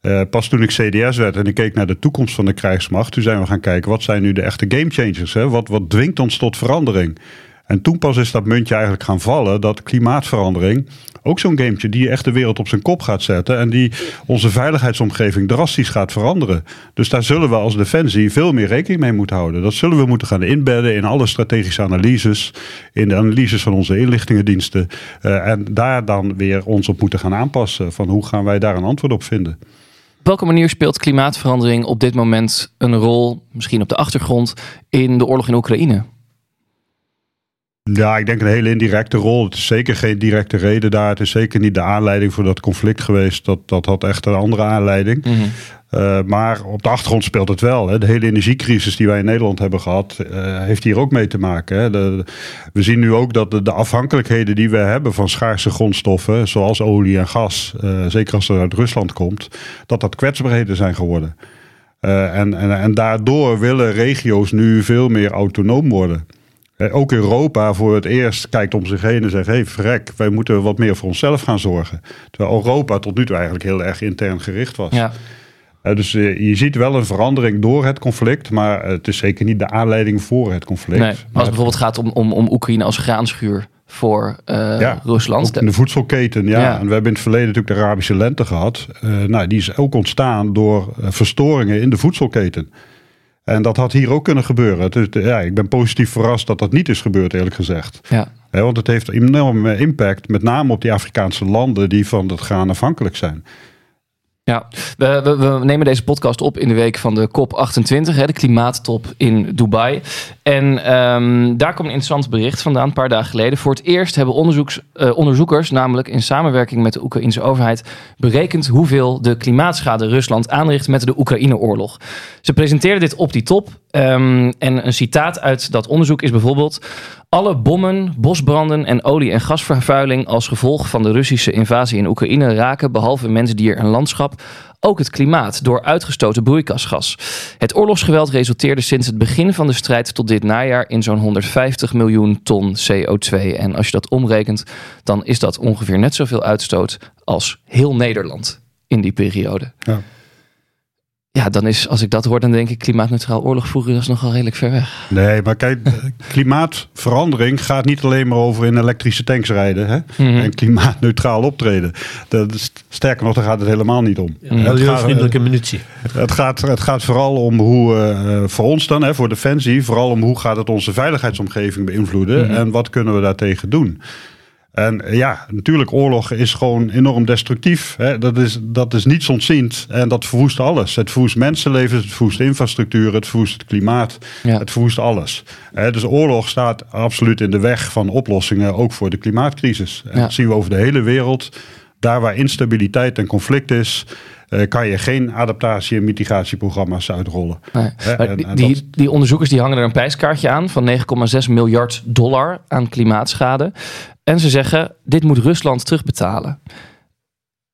S6: Eh, pas toen ik CDS werd en ik keek naar de toekomst van de krijgsmacht, toen zijn we gaan kijken wat zijn nu de echte gamechangers. Wat, wat dwingt ons tot verandering? En toen pas is dat muntje eigenlijk gaan vallen dat klimaatverandering ook zo'n gametje die echt de wereld op zijn kop gaat zetten en die onze veiligheidsomgeving drastisch gaat veranderen. Dus daar zullen we als defensie veel meer rekening mee moeten houden. Dat zullen we moeten gaan inbedden in alle strategische analyses, in de analyses van onze inlichtingendiensten eh, en daar dan weer ons op moeten gaan aanpassen van hoe gaan wij daar een antwoord op vinden.
S5: Op welke manier speelt klimaatverandering op dit moment een rol, misschien op de achtergrond, in de oorlog in Oekraïne?
S6: Ja, ik denk een hele indirecte rol. Het is zeker geen directe reden daar. Het is zeker niet de aanleiding voor dat conflict geweest. Dat, dat had echt een andere aanleiding. Uh, maar op de achtergrond speelt het wel. Hè. De hele energiecrisis die wij in Nederland hebben gehad, uh, heeft hier ook mee te maken. Hè. De, we zien nu ook dat de, de, afhankelijkheden die we hebben van schaarse grondstoffen, zoals olie en gas, uh, zeker als het uit Rusland komt, dat dat kwetsbaarheden zijn geworden. En, en, en daardoor willen regio's nu veel meer autonoom worden. Ook Europa voor het eerst kijkt om zich heen en zegt: hé, hey, vrek, wij moeten wat meer voor onszelf gaan zorgen. Terwijl Europa tot nu toe eigenlijk heel erg intern gericht was.
S5: Ja.
S6: dus je ziet wel een verandering door het conflict, maar het is zeker niet de aanleiding voor het conflict.
S5: Nee, als het bijvoorbeeld gaat om, om, om Oekraïne als graanschuur voor uh,
S6: ja,
S5: Rusland.
S6: Ook in de voedselketen, ja. ja. En we hebben in het verleden natuurlijk de Arabische lente gehad. Uh, nou, die is ook ontstaan door verstoringen in de voedselketen. En dat had hier ook kunnen gebeuren. Dus, ja, ik ben positief verrast dat dat niet is gebeurd, eerlijk gezegd.
S5: Ja.
S6: He, want het heeft een enorme impact, met name op die Afrikaanse landen die van het graan afhankelijk zijn.
S5: Ja, we, we, nemen deze podcast op in de week van de COP28, hè, de klimaattop in Dubai. En um, daar kwam een interessant bericht vandaan, een paar dagen geleden. Voor het eerst hebben onderzoeks, uh, onderzoekers, namelijk in samenwerking met de Oekraïnse overheid, berekend hoeveel de klimaatschade Rusland aanricht met de Oekraïne-oorlog. Ze presenteerden dit op die top. Um, en een citaat uit dat onderzoek is bijvoorbeeld: alle bommen, bosbranden en olie- en gasvervuiling als gevolg van de Russische invasie in Oekraïne raken, behalve mens, dier en landschap, ook het klimaat door uitgestoten broeikasgas. Het oorlogsgeweld resulteerde sinds het begin van de strijd tot dit najaar in zo'n 150 miljoen ton CO2. En als je dat omrekent, dan is dat ongeveer net zoveel uitstoot als heel Nederland in die periode.
S6: Ja.
S5: Ja, dan is, als ik dat hoor, dan denk ik klimaatneutraal oorlog voeren, dat is nogal redelijk ver weg.
S6: Nee, maar kijk, klimaatverandering gaat niet alleen maar over in elektrische tanks rijden hè?
S5: Mhm.
S6: en klimaatneutraal optreden. Dat is, sterker nog, daar gaat het helemaal niet om.
S7: Ja,
S6: Het gaat-
S7: Milieuvriendelijke munitie.
S6: Het gaat, het gaat vooral om hoe, eh, voor ons dan, hè, voor Defensie, vooral om hoe gaat het onze veiligheidsomgeving beïnvloeden
S5: Mhm.
S6: en wat kunnen we daartegen doen. En ja, natuurlijk, oorlog is gewoon enorm destructief. Hè. Dat, is, dat is niets ontziend en dat verwoest alles. Het verwoest mensenlevens, het verwoest infrastructuur, het verwoest het klimaat,
S5: Ja.
S6: het verwoest alles. Hè, dus oorlog staat absoluut in de weg van oplossingen, ook voor de klimaatcrisis. En
S5: Ja.
S6: dat zien we over de hele wereld. Daar waar instabiliteit en conflict is, eh, kan je geen adaptatie- en mitigatieprogramma's uitrollen.
S5: Nee.
S6: En-
S5: die,
S6: en
S5: die,
S6: dat-
S5: die onderzoekers die hangen er een prijskaartje aan van 9,6 miljard dollar aan klimaatschade. En ze zeggen, dit moet Rusland terugbetalen.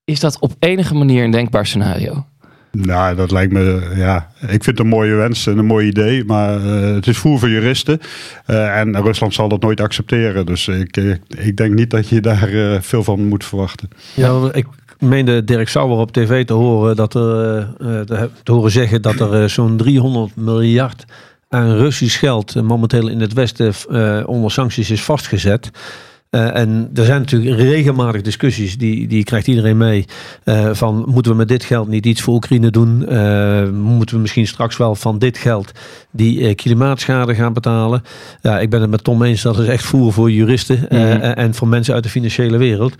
S5: Is dat op enige manier een denkbaar scenario?
S6: Nou, dat lijkt me, ja, ik vind het een mooie wens en een mooi idee, maar eh, het is voer voor juristen. Eh, en Rusland zal dat nooit accepteren. Dus ik, eh, ik denk niet dat je daar eh, veel van moet verwachten.
S7: Ja, ik meende Dirk Sauer op tv te horen, dat er, te, horen zeggen dat er zo'n 300 miljard aan Russisch geld momenteel in het Westen eh, onder sancties is vastgezet. Eh, en er zijn natuurlijk regelmatig discussies, die, die krijgt iedereen mee. eh, van moeten we met dit geld niet iets voor Oekraïne doen? Eh, moeten we misschien straks wel van dit geld die klimaatschade gaan betalen? Ja, ik ben het met Tom eens, dat is echt voer voor juristen
S5: Mhm.
S7: en- voor mensen uit de financiële wereld.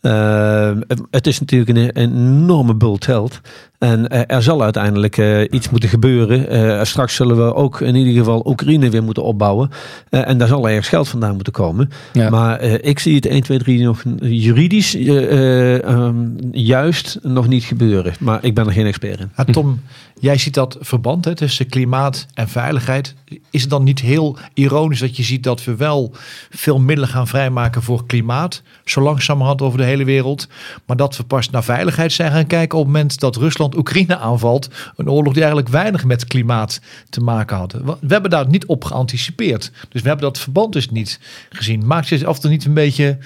S7: Eh, het is natuurlijk een, een enorme bult geld. En eh, er zal uiteindelijk eh, iets moeten gebeuren. Eh, straks zullen we ook in ieder geval Oekraïne weer moeten opbouwen. Eh, en daar zal ergens geld vandaan moeten komen.
S5: Ja.
S7: Maar eh, ik zie het 1, 2, 3 nog juridisch eh, eh, ehm, juist nog niet gebeuren. Maar ik ben er geen expert in.
S1: Ja, Tom, jij ziet dat verband hè, tussen klimaat en veiligheid. Is het dan niet heel ironisch dat je ziet dat we wel veel middelen gaan vrijmaken voor klimaat, zo langzamerhand over de hele wereld, maar dat we pas naar veiligheid zijn gaan kijken op het moment dat Rusland Oekraïne aanvalt, een oorlog die eigenlijk weinig met klimaat te maken had. We hebben daar niet op geanticipeerd, dus we hebben dat verband dus niet gezien. Maakt je af toe niet een beetje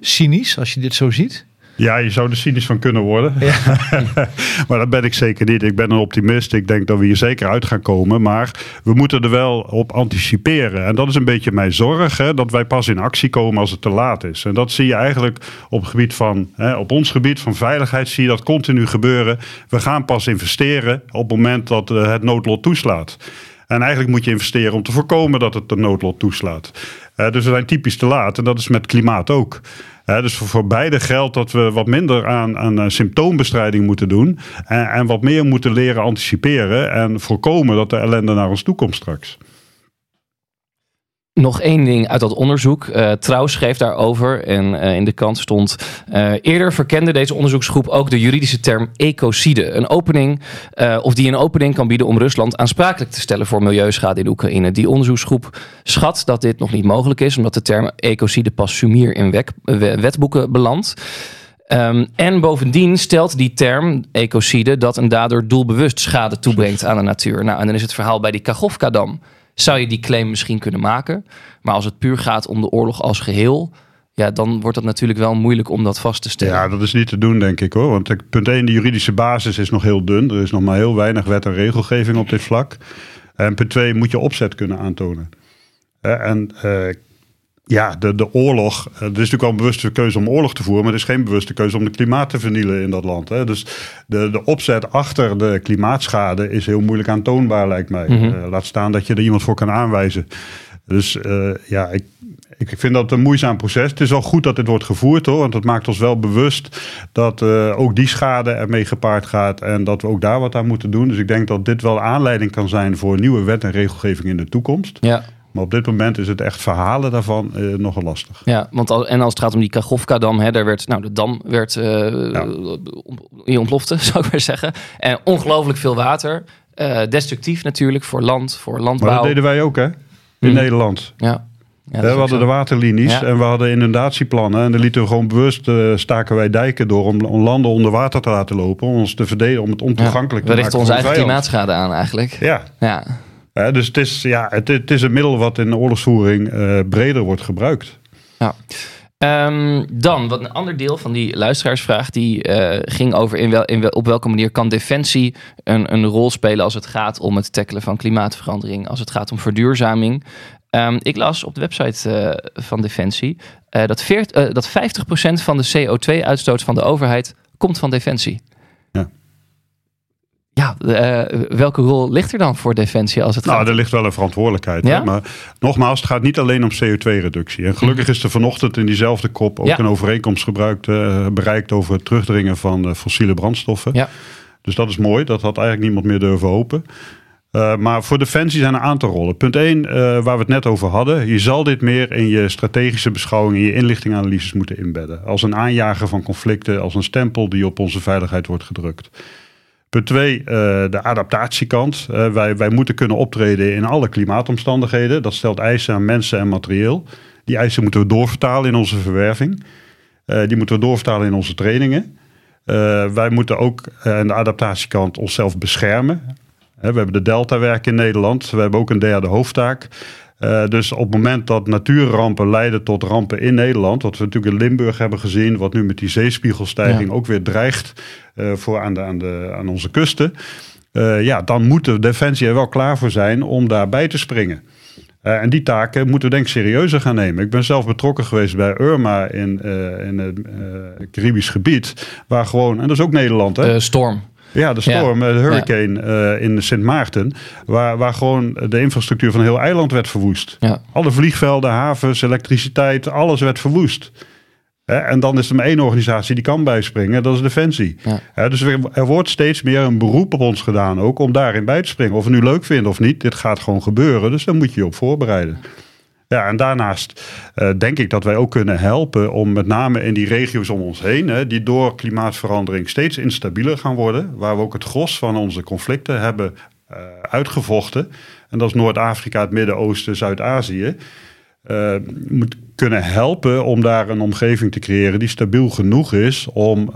S1: cynisch als je dit zo ziet?
S6: Ja, je zou er cynisch van kunnen worden. maar dat ben ik zeker niet. Ik ben een optimist. Ik denk dat we hier zeker uit gaan komen. Maar we moeten er wel op anticiperen. En dat is een beetje mijn zorg. Hè, dat wij pas in actie komen als het te laat is. En dat zie je eigenlijk op, het gebied van, hè, op ons gebied van veiligheid. Zie je dat continu gebeuren. We gaan pas investeren op het moment dat eh, het noodlot toeslaat. En eigenlijk moet je investeren om te voorkomen dat het de noodlot toeslaat. Dus we zijn typisch te laat. En dat is met klimaat ook. Dus voor, voor beide geldt dat we wat minder aan, aan eh, symptoombestrijding moeten doen. En, en wat meer moeten leren anticiperen. En voorkomen dat de ellende naar ons toe komt straks.
S5: Nog één ding uit dat onderzoek. Eh Trouw schreef daarover en eh, in de kant stond... eh, eerder verkende deze onderzoeksgroep ook de juridische term ecocide. Een opening, of die een opening kan bieden om Rusland aansprakelijk te stellen voor milieuschade in Oekraïne. Die onderzoeksgroep schat dat dit nog niet mogelijk is... omdat de term ecocide pas sumier in wetboeken belandt. Ehm, en bovendien stelt die term ecocide dat een dader doelbewust schade toebrengt aan de natuur. Nou, en dan is het verhaal bij die Kachovka-dam. Zou je die claim misschien kunnen maken? Maar als het puur gaat om de oorlog als geheel, ja, dan wordt het natuurlijk wel moeilijk om dat vast te stellen.
S6: Ja, dat is niet te doen, denk ik hoor. Want punt 1, de juridische basis is nog heel dun. Er is nog maar heel weinig wet en regelgeving op dit vlak. En punt 2, moet je opzet kunnen aantonen. En eh, ja, de, de oorlog. eh, Er is natuurlijk wel een bewuste keuze om oorlog te voeren. Maar er is geen bewuste keuze om de klimaat te vernielen in dat land. Hè. Dus de, de opzet achter de klimaatschade is heel moeilijk aantoonbaar, lijkt mij.
S5: Mhm.
S6: Eh, laat staan dat je er iemand voor kan aanwijzen. Dus eh, ja, ik, ik vind dat een moeizaam proces. Het is wel goed dat dit wordt gevoerd hoor. Want het maakt ons wel bewust dat ook die schade ermee gepaard gaat. En dat we ook daar wat aan moeten doen. Dus ik denk dat dit wel aanleiding kan zijn voor nieuwe wet en regelgeving in de toekomst.
S5: Ja,
S6: Maar op dit moment is het echt verhalen daarvan eh, nogal lastig.
S5: ja want al, en als het gaat om die Kachovka-dam, hè, daar werd, nou, de dam werd eh
S6: Ja.
S5: ontplofte, zou ik maar zeggen. En ongelooflijk veel water. Eh, destructief natuurlijk voor land, voor landbouw.
S6: Maar dat deden wij ook hè, in
S5: Mhm.
S6: Nederland.
S5: Ja.
S6: We hadden
S5: zo.
S6: de waterlinies
S5: Ja.
S6: en we hadden inundatieplannen. En dan lieten we gewoon bewust, staken wij dijken door om, om landen onder water te laten lopen. Om ons te verdedigen, om het ontoegankelijk
S5: We
S6: te
S5: richten
S6: maken
S5: onze
S6: voor de
S5: eigen
S6: vijand.
S5: klimaatschade aan eigenlijk.
S6: Ja,
S5: Ja.
S6: Dus het is, ja, het, het is een middel wat in de oorlogsvoering eh, breder wordt gebruikt.
S5: Ehm, dan, wat een ander deel van die luisteraarsvraag... die eh, ging over in wel, op welke manier kan defensie een, een rol spelen... als het gaat om het tackelen van klimaatverandering... als het gaat om verduurzaming. Ehm, ik las op de website eh, van Defensie... dat, veert, dat 50% van de CO2-uitstoot van de overheid komt van Defensie.
S6: Ja.
S5: Eh, welke rol ligt er dan voor Defensie als het
S6: Nou,
S5: gaat?
S6: er ligt wel een verantwoordelijkheid.
S5: Ja?
S6: Hè? Maar nogmaals, het gaat niet alleen om CO2-reductie. En gelukkig is er vanochtend in diezelfde kop ook
S5: Ja.
S6: een overeenkomst gebruikt, eh, bereikt over het terugdringen van eh, fossiele brandstoffen.
S5: Ja.
S6: Dus dat is mooi. Dat had eigenlijk niemand meer durven hopen. Maar voor Defensie zijn er een aantal rollen. Punt 1, waar we het net over hadden. Je zal dit meer in je strategische beschouwing, in je inlichtinganalyses moeten inbedden. Als een aanjager van conflicten, als een stempel die op onze veiligheid wordt gedrukt. Punt 2, de adaptatiekant. Eh, wij, wij moeten kunnen optreden in alle klimaatomstandigheden. Dat stelt eisen aan mensen en materieel. Die eisen moeten we doorvertalen in onze verwerving. Eh, die moeten we doorvertalen in onze trainingen. Eh, wij moeten ook eh, aan de adaptatiekant onszelf beschermen. We hebben de Delta-werk in Nederland. We hebben ook een derde hoofdtaak. Eh, dus op het moment dat natuurrampen leiden tot rampen in Nederland, wat we natuurlijk in Limburg hebben gezien, wat nu met die zeespiegelstijging ook weer dreigt eh, voor aan, de, aan, de, aan onze kusten, eh, ja, dan moet de Defensie er wel klaar voor zijn om daarbij te springen. En die taken moeten we denk ik serieuzer gaan nemen. Ik ben zelf betrokken geweest bij Irma in, in het Caribisch gebied, waar gewoon, en dat is ook Nederland, hè?
S5: Storm.
S6: Ja, de storm,
S5: Ja.
S6: de hurricane eh, in Sint Maarten, waar, waar gewoon de infrastructuur van een heel eiland werd verwoest.
S5: Ja.
S6: Alle vliegvelden, havens, elektriciteit, alles werd verwoest. En dan is er maar één organisatie die kan bijspringen, dat is Defensie.
S5: Ja.
S6: Dus er, er wordt steeds meer een beroep op ons gedaan ook om daarin bij te springen. Of we nu leuk vinden of niet, dit gaat gewoon gebeuren, dus daar moet je je op voorbereiden. Ja, en daarnaast eh, denk ik dat wij ook kunnen helpen om met name in die regio's om ons heen, hè, die door klimaatverandering steeds instabieler gaan worden, waar we ook het gros van onze conflicten hebben eh, uitgevochten. En dat is Noord-Afrika, het Midden-Oosten, Zuid-Azië. eh, moet kunnen helpen om daar een omgeving te creëren die stabiel genoeg is om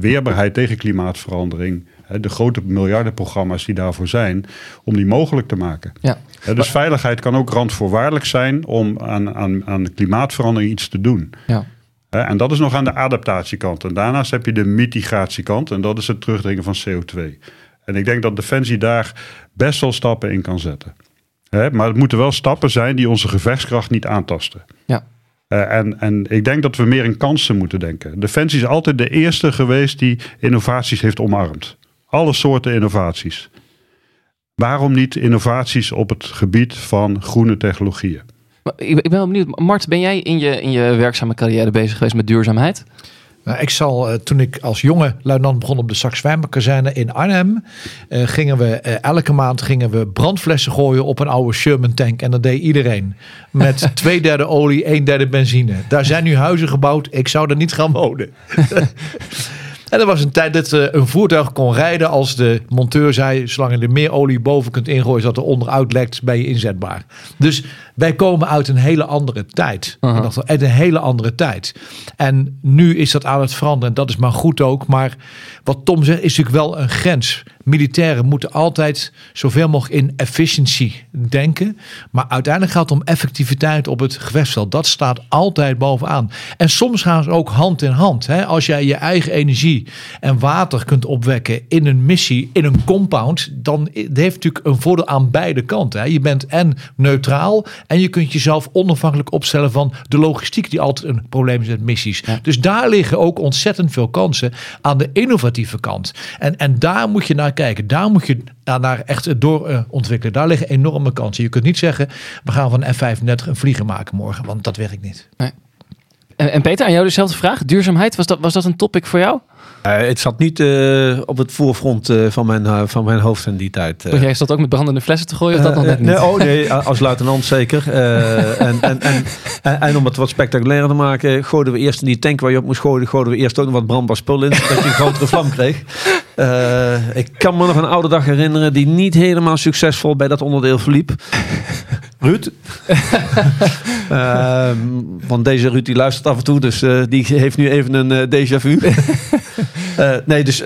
S6: weerbaarheid tegen klimaatverandering, de grote miljardenprogramma's die daarvoor zijn, om die mogelijk te maken.
S5: Ja.
S6: Dus veiligheid kan ook randvoorwaardelijk zijn om aan, aan, aan klimaatverandering iets te doen.
S5: Ja.
S6: En dat is nog aan de adaptatiekant. En daarnaast heb je de mitigatiekant en dat is het terugdringen van CO2. En ik denk dat Defensie daar best wel stappen in kan zetten. Maar het moeten wel stappen zijn die onze gevechtskracht niet aantasten.
S5: Ja.
S6: Eh, en, en ik denk dat we meer in kansen moeten denken. Defensie is altijd de eerste geweest die innovaties heeft omarmd. Alle soorten innovaties. Waarom niet innovaties op het gebied van groene technologieën?
S5: Maar Ik ik ben wel benieuwd, Mart, ben jij in je, in je werkzame carrière bezig geweest met duurzaamheid?
S1: Nou, ik zal, eh, toen ik als jonge luitenant begon op de Sax-Wijnberg-kazerne in Arnhem, eh, gingen we eh, elke maand gingen we brandflessen gooien op een oude Sherman tank. En dat deed iedereen. Met twee derde olie, een derde benzine. Daar zijn nu huizen gebouwd. Ik zou er niet gaan wonen. En er was een tijd dat eh, een voertuig kon rijden als de monteur zei: zolang je er meer olie boven kunt ingooien, zodat er onderuit lekt, ben je inzetbaar. Dus wij komen uit een hele andere tijd.
S5: Aha.
S1: Dat- Uit een hele andere tijd. En nu is dat aan het veranderen. En dat is maar goed ook. Maar wat Tom zegt, is natuurlijk wel een grens. Militairen moeten altijd zoveel mogelijk in efficiency denken. Maar uiteindelijk gaat het om effectiviteit op het gevechtsveld. Dat staat altijd bovenaan. En soms gaan ze ook hand in hand. Hè? Als jij je eigen energie en water kunt opwekken in een missie, in een compound, dan heeft natuurlijk een voordeel aan beide kanten. Hè? Je bent en neutraal en je kunt jezelf onafhankelijk opstellen van de logistiek, die altijd een probleem is met missies. Dus daar liggen ook ontzettend veel kansen aan de innovatieve kant. En, en daar moet je naar kijken. Daar moet je naar, echt door ontwikkelen. Daar liggen enorme kansen. Je kunt niet zeggen, we gaan van F-35 een vlieger maken morgen, want dat werkt niet.
S5: En, en Peter, aan jou dezelfde vraag. Duurzaamheid, was dat, was dat een topic voor jou?
S7: Eh, het zat niet eh, op het voorfront eh, van, mijn, van mijn hoofd in die tijd.
S5: Want jij zat ook met brandende flessen te gooien of dat nog net niet?
S7: nee, oh nee, als luitenant zeker. En, en, en, en, om het wat spectaculairder te maken, gooiden we eerst in die tank waar je op moest gooien, gooiden we eerst ook nog wat brandbaar spul in, zodat je een grotere vlam kreeg. Ik kan me nog een oude dag herinneren die niet helemaal succesvol bij dat onderdeel verliep. Ruud. Ehm, want deze Ruud die luistert af en toe, dus eh, die heeft nu even een eh, déjà vu. Eh, nee, dus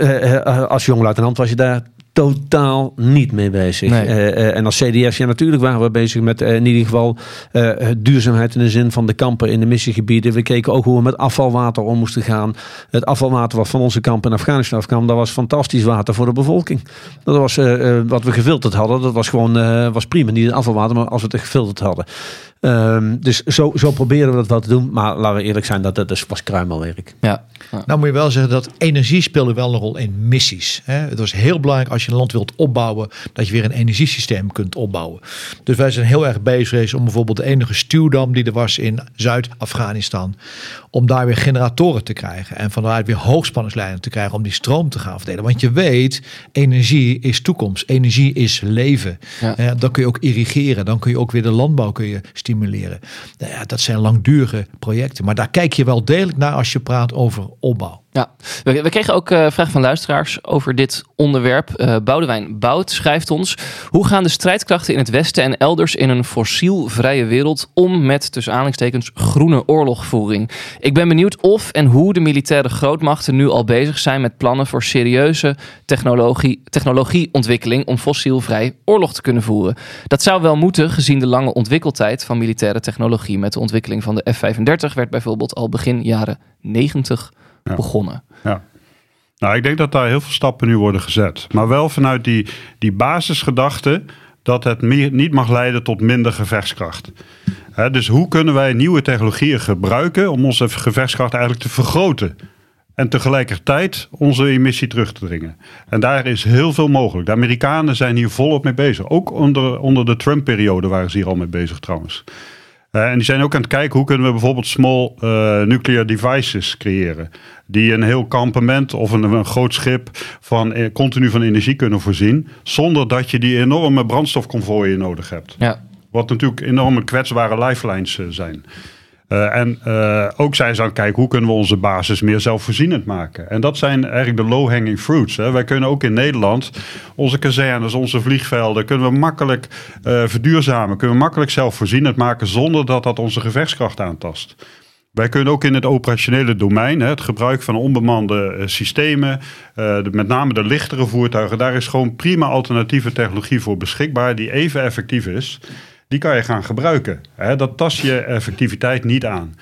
S7: als jong luitenant was je daar totaal niet mee bezig.
S5: Nee.
S7: Eh, eh, en als CDS, ja natuurlijk waren we bezig met eh, in ieder geval eh, duurzaamheid in de zin van de kampen in de missiegebieden. We keken ook hoe we met afvalwater om moesten gaan. Het afvalwater wat van onze kampen in Afghanistan afkwam, dat was fantastisch water voor de bevolking. Dat was wat we gefilterd hadden. Dat was gewoon eh, was prima. Niet het afvalwater, maar als we het gefilterd hadden. Ehm, dus zo, zo proberen we dat wel te doen. Maar laten we eerlijk zijn, dat, dat is- was kruimelwerk.
S5: Ja.
S1: Nou moet je wel zeggen dat energie speelde wel een rol in missies. Hè. Het was heel belangrijk als je een land wilt opbouwen, dat je weer een energiesysteem kunt opbouwen. Dus wij zijn heel erg bezig om bijvoorbeeld de enige stuwdam die er was in Zuid-Afghanistan, om daar weer generatoren te krijgen en van daaruit weer hoogspanningslijnen te krijgen om die stroom te gaan verdelen. Want je weet, energie is toekomst, energie is leven.
S5: Ja.
S1: Eh, dan kun je ook irrigeren, dan kun je ook weer de landbouw kun je stimuleren. Nou ja, dat zijn langdurige projecten, maar daar kijk je wel degelijk naar als je praat over opbouw.
S5: Ja, we, kregen ook eh vragen van luisteraars over dit onderwerp. Eh Boudewijn Bout schrijft ons: Hoe gaan de strijdkrachten in het Westen en elders in een fossielvrije wereld om met tussen aanhalingstekens groene oorlogvoering? Ik ben benieuwd of en hoe de militaire grootmachten nu al bezig zijn met plannen voor serieuze technologie, technologieontwikkeling om fossielvrij oorlog te kunnen voeren. Dat zou wel moeten, gezien de lange ontwikkeltijd van militaire technologie. Met de ontwikkeling van de F-35 werd bijvoorbeeld al begin jaren 90
S6: Ja.
S5: begonnen.
S6: Nou, ik denk dat daar heel veel stappen nu worden gezet. Maar wel vanuit die, die basisgedachte dat het meer, niet mag leiden tot minder gevechtskracht. Dus hoe kunnen wij nieuwe technologieën gebruiken om onze gevechtskracht eigenlijk te vergroten? En tegelijkertijd onze emissie terug te dringen. En daar is heel veel mogelijk. De Amerikanen zijn hier volop mee bezig. Ook onder, onder de Trump-periode waren ze hier al mee bezig trouwens. Eh, en die zijn ook aan het kijken hoe kunnen we bijvoorbeeld small eh, nuclear devices creëren. Die een heel kampement of een, een groot schip van eh, continu van energie kunnen voorzien. Zonder dat je die enorme brandstofconvooien nodig hebt.
S5: Ja,
S6: Wat natuurlijk enorme kwetsbare lifelines zijn. Eh, en eh, ook zijn ze aan het kijken hoe kunnen we onze basis meer zelfvoorzienend maken. En dat zijn eigenlijk de low-hanging fruits. Hè. Wij kunnen ook in Nederland onze kazernes, onze vliegvelden, kunnen we makkelijk eh, verduurzamen. Kunnen we makkelijk zelfvoorzienend maken zonder dat dat onze gevechtskracht aantast. Wij kunnen ook in het operationele domein, het gebruik van onbemande systemen, met name de lichtere voertuigen, daar is gewoon prima alternatieve technologie voor beschikbaar die even effectief is. Die kan je gaan gebruiken. Dat tast je effectiviteit niet aan.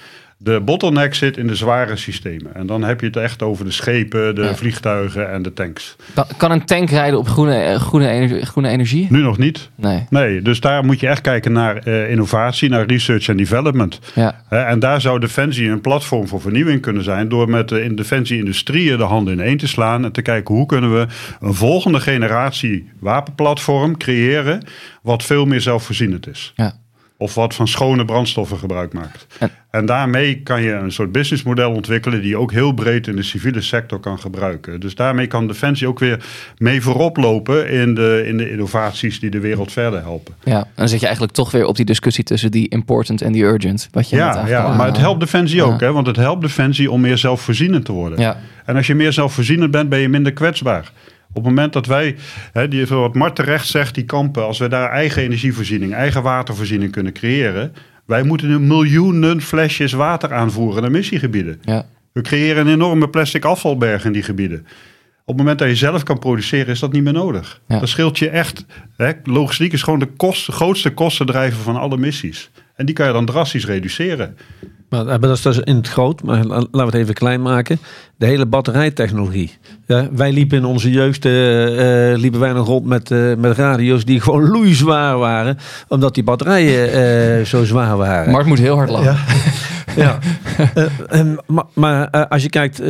S6: De bottleneck zit in de zware systemen. En dan heb je het echt over de schepen, de
S5: Ja.
S6: vliegtuigen en de tanks.
S5: Kan, kan een tank rijden op groene, eh, groene, energie, groene energie?
S6: Nu nog niet.
S5: Nee.
S6: Nee, dus daar moet je echt kijken naar eh, innovatie, naar research en development.
S5: Ja,
S6: en daar zou Defensie een platform voor vernieuwing kunnen zijn. Door met de in Defensie-industrieën de handen in één te slaan. En te kijken hoe kunnen we een volgende generatie wapenplatform creëren. Wat veel meer zelfvoorzienend is.
S5: ja.
S6: Of wat van schone brandstoffen gebruik maakt.
S5: En-
S6: En daarmee kan je een soort businessmodel ontwikkelen. die je ook heel breed in de civiele sector kan gebruiken. Dus daarmee kan Defensie ook weer mee voorop lopen. in de, in de innovaties die de wereld verder helpen.
S5: ja. En dan zit je eigenlijk toch weer op die discussie tussen die important en die urgent. Wat je
S6: Ja, ja maar het helpt Defensie
S5: Ja.
S6: ook. Hè, want het helpt Defensie om meer zelfvoorzienend te worden.
S5: Ja,
S6: En als je meer zelfvoorzienend bent, ben je minder kwetsbaar. Op het moment dat wij, hè, die, wat Mart terecht zegt, die kampen, als we daar eigen energievoorziening, eigen watervoorziening kunnen creëren. Wij moeten nu miljoenen flesjes water aanvoeren naar missiegebieden.
S5: ja.
S6: We creëren een enorme plastic afvalberg in die gebieden. Op het moment dat je zelf kan produceren, is dat niet meer nodig.
S5: Ja.
S6: Dat scheelt je echt. Hè, logistiek is gewoon de kost, grootste kostendrijver van alle missies. En die kan je dan drastisch reduceren.
S7: Maar maar dat is dus in het groot, maar la- laten we het even klein maken. De hele batterijtechnologie. Ja, wij liepen in onze jeugd eh, eh, liepen wij nog rond met, eh, met radio's die gewoon loeizwaar waren. Omdat die batterijen eh, zo zwaar waren.
S5: Mark moet heel hard lachen.
S7: Ja. Eh, ehm, maar maar eh, als je kijkt, eh,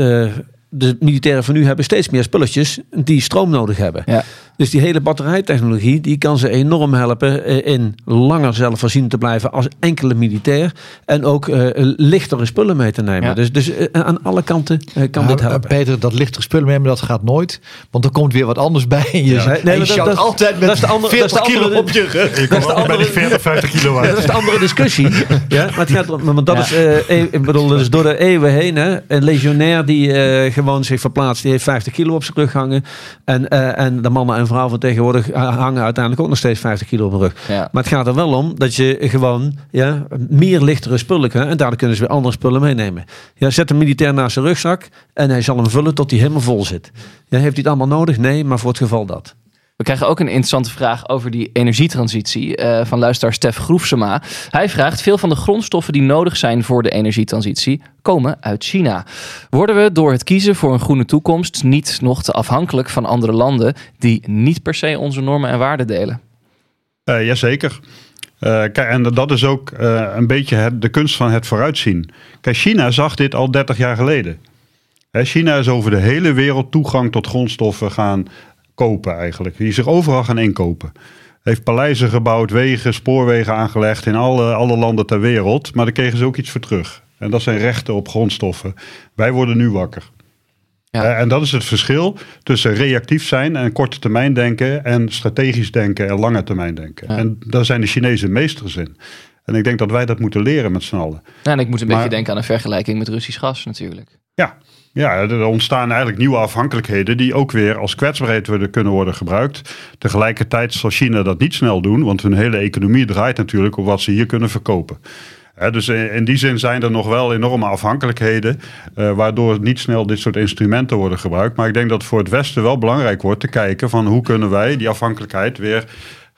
S7: de militairen van nu hebben steeds meer spulletjes die stroom nodig hebben.
S5: Ja.
S7: Dus die hele batterijtechnologie, die kan ze enorm helpen eh, in langer zelfvoorzienend te blijven als enkele militair. En ook eh, lichtere spullen mee te nemen.
S5: Ja.
S7: Dus, dus eh, aan alle kanten kan
S1: Nou,
S7: dit helpen.
S1: Peter, dat lichtere spullen nemen, dat gaat nooit. Want er komt weer wat anders bij. En je,
S7: Ja. Nee,
S1: je
S7: dat-
S1: altijd met
S7: dat is de andere- dat is de
S1: 40 kilo op je rug.
S6: Je komt ook bij die 40, 50 kilo
S7: Ja, dat is de andere discussie. ja, maar het gaat om, want dat
S5: Ja.
S7: is, eh, e- ik bedoel, dat is door de eeuwen heen. Hè, een legionair die eh, gewoon zich verplaatst, die heeft 50 kilo op zijn rug hangen. En, eh, en de mannen en vrouwen van tegenwoordig hangen uiteindelijk ook nog steeds 50 kilo op hun rug.
S5: Ja.
S7: Maar het gaat er wel om dat je gewoon ja, meer lichtere spullen kan. En daardoor kunnen ze weer andere spullen meenemen. Ja, zet een militair naast zijn rugzak en hij zal hem vullen tot hij helemaal vol zit. Ja, heeft hij het allemaal nodig? Nee, maar voor het geval dat.
S5: We krijgen ook een interessante vraag over die energietransitie eh, van luisteraar Stef Groefsema. Hij vraagt: veel van de grondstoffen die nodig zijn voor de energietransitie komen uit China. Worden we door het kiezen voor een groene toekomst niet nog te afhankelijk van andere landen die niet per se onze normen en waarden delen?
S6: Uh, jazeker. Kijk, en dat is ook een beetje de kunst van het vooruitzien. Kijk, China zag dit al 30 jaar geleden. China is over de hele wereld toegang tot grondstoffen gaan kopen eigenlijk. Die zich overal gaan inkopen. Heeft paleizen gebouwd, wegen, spoorwegen aangelegd in alle, alle landen ter wereld. Maar daar kregen ze ook iets voor terug. En dat zijn rechten op grondstoffen. Wij worden nu wakker. Ja. En dat is het verschil tussen reactief zijn en korte termijn denken en strategisch denken en lange termijn denken. En daar zijn de Chinezen meesters in. En ik denk dat wij dat moeten leren met z'n allen.
S5: Ja, en ik moet een beetje denken aan een vergelijking met Russisch gas natuurlijk.
S6: Ja, ja, er ontstaan eigenlijk nieuwe afhankelijkheden die ook weer als kwetsbaarheid worden, kunnen worden gebruikt. Tegelijkertijd zal China dat niet snel doen, want hun hele economie draait natuurlijk op wat ze hier kunnen verkopen dus in die zin zijn er nog wel enorme afhankelijkheden, uh, waardoor niet snel dit soort instrumenten worden gebruikt. Maar ik denk dat het voor het Westen wel belangrijk wordt te kijken van hoe kunnen wij die afhankelijkheid weer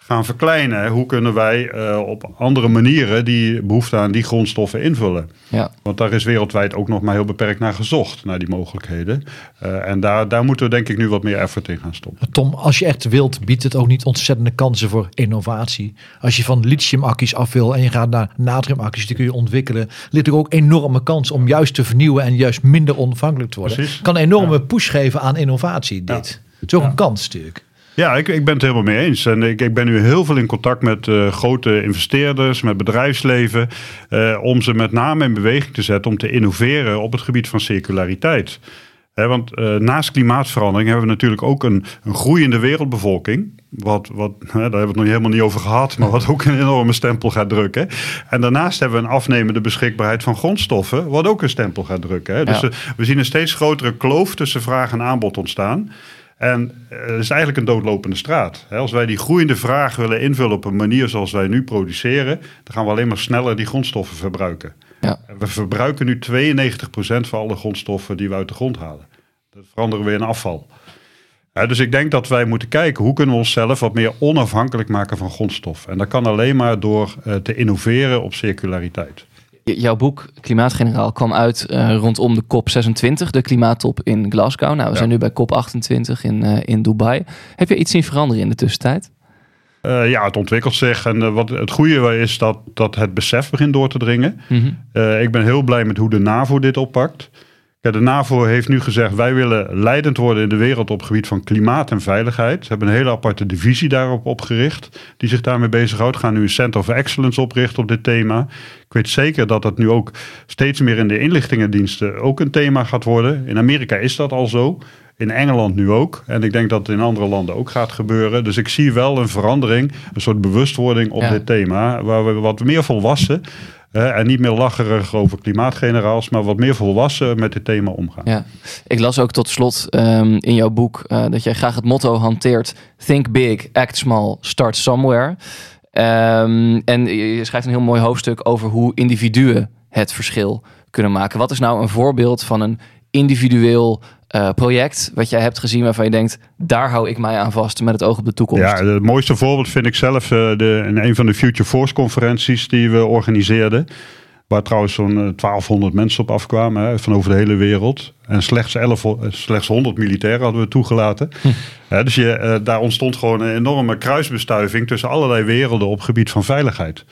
S6: gaan verkleinen. Hoe kunnen wij uh, op andere manieren die behoefte aan die grondstoffen invullen? Ja. Want daar is wereldwijd ook nog maar heel beperkt naar gezocht, naar die mogelijkheden. Uh, en daar, daar moeten we denk ik nu wat meer effort in gaan stoppen.
S1: Tom, als je echt wilt, biedt het ook niet ontzettende kansen voor innovatie. Als je van lithiumakkies af wil en je gaat naar natriumakkies, die kun je ontwikkelen, ligt er ook enorme kans om juist te vernieuwen en juist minder onafhankelijk te worden. Precies. Kan een enorme ja. push geven aan innovatie, dit. Ja. Het is ook een kans natuurlijk.
S6: Ja, ik, ik ben het helemaal mee eens. En ik, ik ben nu heel veel in contact met uh, grote investeerders, met bedrijfsleven, uh, om ze met name in beweging te zetten om te innoveren op het gebied van circulariteit. He, want uh, naast klimaatverandering hebben we natuurlijk ook een, een groeiende wereldbevolking. Wat, wat, daar hebben we het nog helemaal niet over gehad, maar wat ook een enorme stempel gaat drukken. En daarnaast hebben we een afnemende beschikbaarheid van grondstoffen, wat ook een stempel gaat drukken. Dus ja. we zien een steeds grotere kloof tussen vraag en aanbod ontstaan. En eh, het is eigenlijk een doodlopende straat. Als wij die groeiende vraag willen invullen op een manier zoals wij nu produceren, dan gaan we alleen maar sneller die grondstoffen verbruiken. Ja. We verbruiken nu 92% van alle grondstoffen die we uit de grond halen. Dat veranderen we in afval. dus ik denk dat wij moeten kijken hoe kunnen we onszelf wat meer onafhankelijk maken van grondstof. En dat kan alleen maar door uh, te innoveren op circulariteit
S5: jouw boek Klimaatgeneraal kwam uit uh, rondom de COP26, de klimaattop in Glasgow. Nou, we ja. zijn nu bij COP28 in, uh, in Dubai. Heb je iets zien veranderen in de tussentijd?
S6: Uh, ja, het ontwikkelt zich. En wat het goede is dat, dat het besef begint door te dringen. Mm -hmm. ik ben heel blij met hoe de NAVO dit oppakt. Ja, de NAVO heeft nu gezegd: wij willen leidend worden in de wereld op het gebied van klimaat en veiligheid. Ze hebben een hele aparte divisie daarop opgericht, die zich daarmee bezighoudt. Gaan nu een Center of Excellence oprichten op dit thema. Ik weet zeker dat dat nu ook steeds meer in de inlichtingendiensten ook een thema gaat worden. In Amerika is dat al zo. In Engeland nu ook. En ik denk dat het in andere landen ook gaat gebeuren. Dus ik zie wel een verandering, een soort bewustwording op ja. dit thema. Waar we wat meer volwassen en niet meer lacherig over klimaatgeneraals, maar wat meer volwassen met dit thema omgaan.
S5: Ja. Ik las ook tot slot um, in jouw boek uh, dat jij graag het motto hanteert: Think big, act small, start somewhere. Um, en je schrijft een heel mooi hoofdstuk over hoe individuen het verschil kunnen maken. Wat is nou een voorbeeld van een individueel uh, project wat jij hebt gezien waarvan je denkt, daar hou ik mij aan vast met het oog op de toekomst?
S6: Ja, het mooiste voorbeeld vind ik zelf uh, de, in een van de Future Force conferenties die we organiseerden. Waar trouwens zo'n 1200 eh, mensen op afkwamen hè, van over de hele wereld. En slechts, 11, slechts 100 militairen hadden we toegelaten. Hm. Ja, dus je, daar ontstond gewoon een enorme kruisbestuiving tussen allerlei werelden op gebied van veiligheid.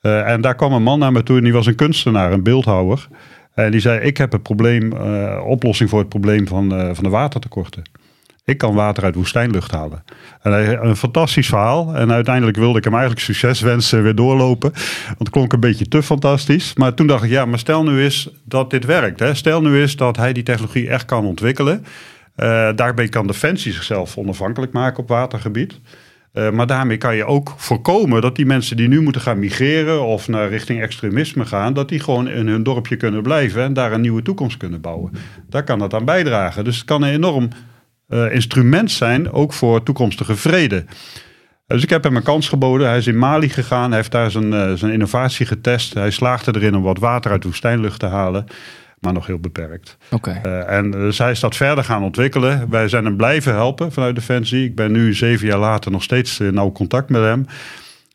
S6: en daar kwam een man naar me toe en die was een kunstenaar, een beeldhouwer. En die zei, ik heb het probleem, uh, oplossing voor het probleem van, uh, van de watertekorten. Ik kan water uit woestijnlucht halen. En hij, een fantastisch verhaal. En uiteindelijk wilde ik hem eigenlijk succes wensen weer doorlopen. Want het klonk een beetje te fantastisch. Maar toen dacht ik, ja, maar stel nu eens dat dit werkt. Hè? Stel nu eens dat hij die technologie echt kan ontwikkelen. Uh, daarbij kan Defensie zichzelf onafhankelijk maken op watergebied. Uh, maar daarmee kan je ook voorkomen dat die mensen die nu moeten gaan migreren of naar richting extremisme gaan, dat die gewoon in hun dorpje kunnen blijven en daar een nieuwe toekomst kunnen bouwen. Daar kan dat aan bijdragen. Dus het kan een enorm uh, instrument zijn, ook voor toekomstige vrede. Dus ik heb hem een kans geboden. Hij is in Mali gegaan, hij heeft daar zijn, uh, zijn innovatie getest. Hij slaagde erin om wat water uit woestijnlucht te halen. Maar nog heel beperkt.
S5: Oké.
S6: Uh, en uh, zij is dat verder gaan ontwikkelen. Wij zijn hem blijven helpen vanuit Defensie. Ik ben nu zeven jaar later nog steeds in nauw contact met hem.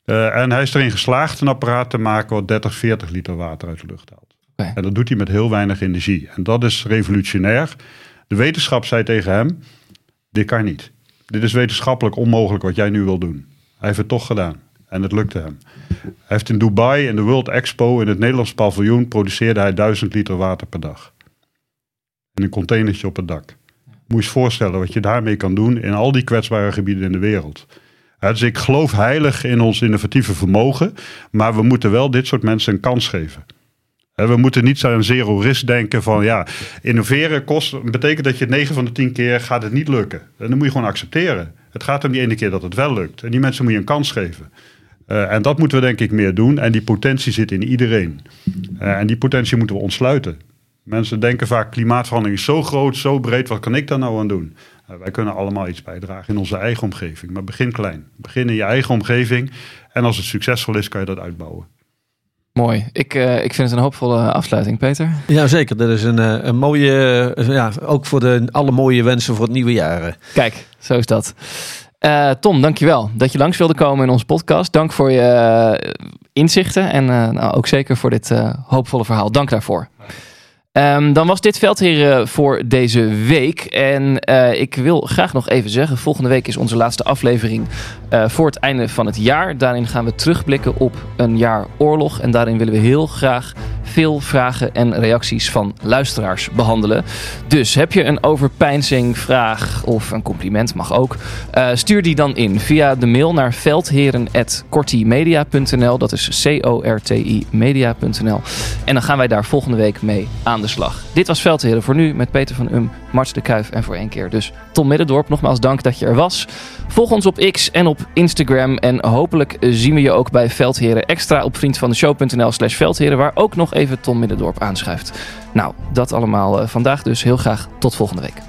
S6: Uh, en hij is erin geslaagd een apparaat te maken wat 30, 40 liter water uit de lucht haalt.
S5: Okay.
S6: En dat doet hij met heel weinig energie. En dat is revolutionair. De wetenschap zei tegen hem, dit kan niet. Dit is wetenschappelijk onmogelijk wat jij nu wil doen. Hij heeft het toch gedaan. En het lukte hem. Hij heeft in Dubai in de World Expo in het Nederlands paviljoen produceerde hij 1000 liter water per dag. In een containertje op het dak. Moet je eens voorstellen wat je daarmee kan doen in al die kwetsbare gebieden in de wereld. Dus ik geloof heilig in ons innovatieve vermogen, maar we moeten wel dit soort mensen een kans geven. We moeten niet aan zero risk denken van ja, innoveren kost, betekent dat je 9 van de 10 keer gaat het niet lukken. En dan moet je gewoon accepteren. Het gaat om die ene keer dat het wel lukt. En die mensen moet je een kans geven. Uh, en dat moeten we denk ik meer doen. En die potentie zit in iedereen. Uh, en die potentie moeten we ontsluiten. Mensen denken vaak klimaatverandering is zo groot, zo breed. Wat kan ik daar nou aan doen? Uh, wij kunnen allemaal iets bijdragen in onze eigen omgeving. Maar begin klein. Begin in je eigen omgeving. En als het succesvol is, kan je dat uitbouwen.
S5: Mooi. Ik, uh, ik vind het een hoopvolle afsluiting, Peter.
S7: Ja, zeker. Dat is een, een mooie, ja, ook voor de alle mooie wensen voor het nieuwe jaar.
S5: Kijk, zo is dat. Uh, Tom, dankjewel dat je langs wilde komen in onze podcast. Dank voor je uh, inzichten en uh, nou, ook zeker voor dit hoopvolle verhaal. Dank daarvoor. Um, dan was dit Veldheren voor deze week. En uh, ik wil graag nog even zeggen: volgende week is onze laatste aflevering uh, voor het einde van het jaar. Daarin gaan we terugblikken op een jaar oorlog. En daarin willen we heel graag veel vragen en reacties van luisteraars behandelen. Dus heb je een overpeinzing, vraag of een compliment, mag ook. Stuur die dan in via de mail naar veldheren.cortimedia.nl. Dat is C-O-R-T-I media.nl. En dan gaan wij daar volgende week mee aan de slag. Dit was Veldheren voor nu met Peter van Um, Mart de Kuif en voor één keer dus Tom Middendorp. Nogmaals dank dat je er was. Volg ons op X en op Instagram. En hopelijk zien we je ook bij Veldheren extra op vriendvandeshow.nl slash Veldheren. Waar ook nog even Tom Middendorp aanschuift. Nou, dat allemaal uh, vandaag dus. Heel graag tot volgende week.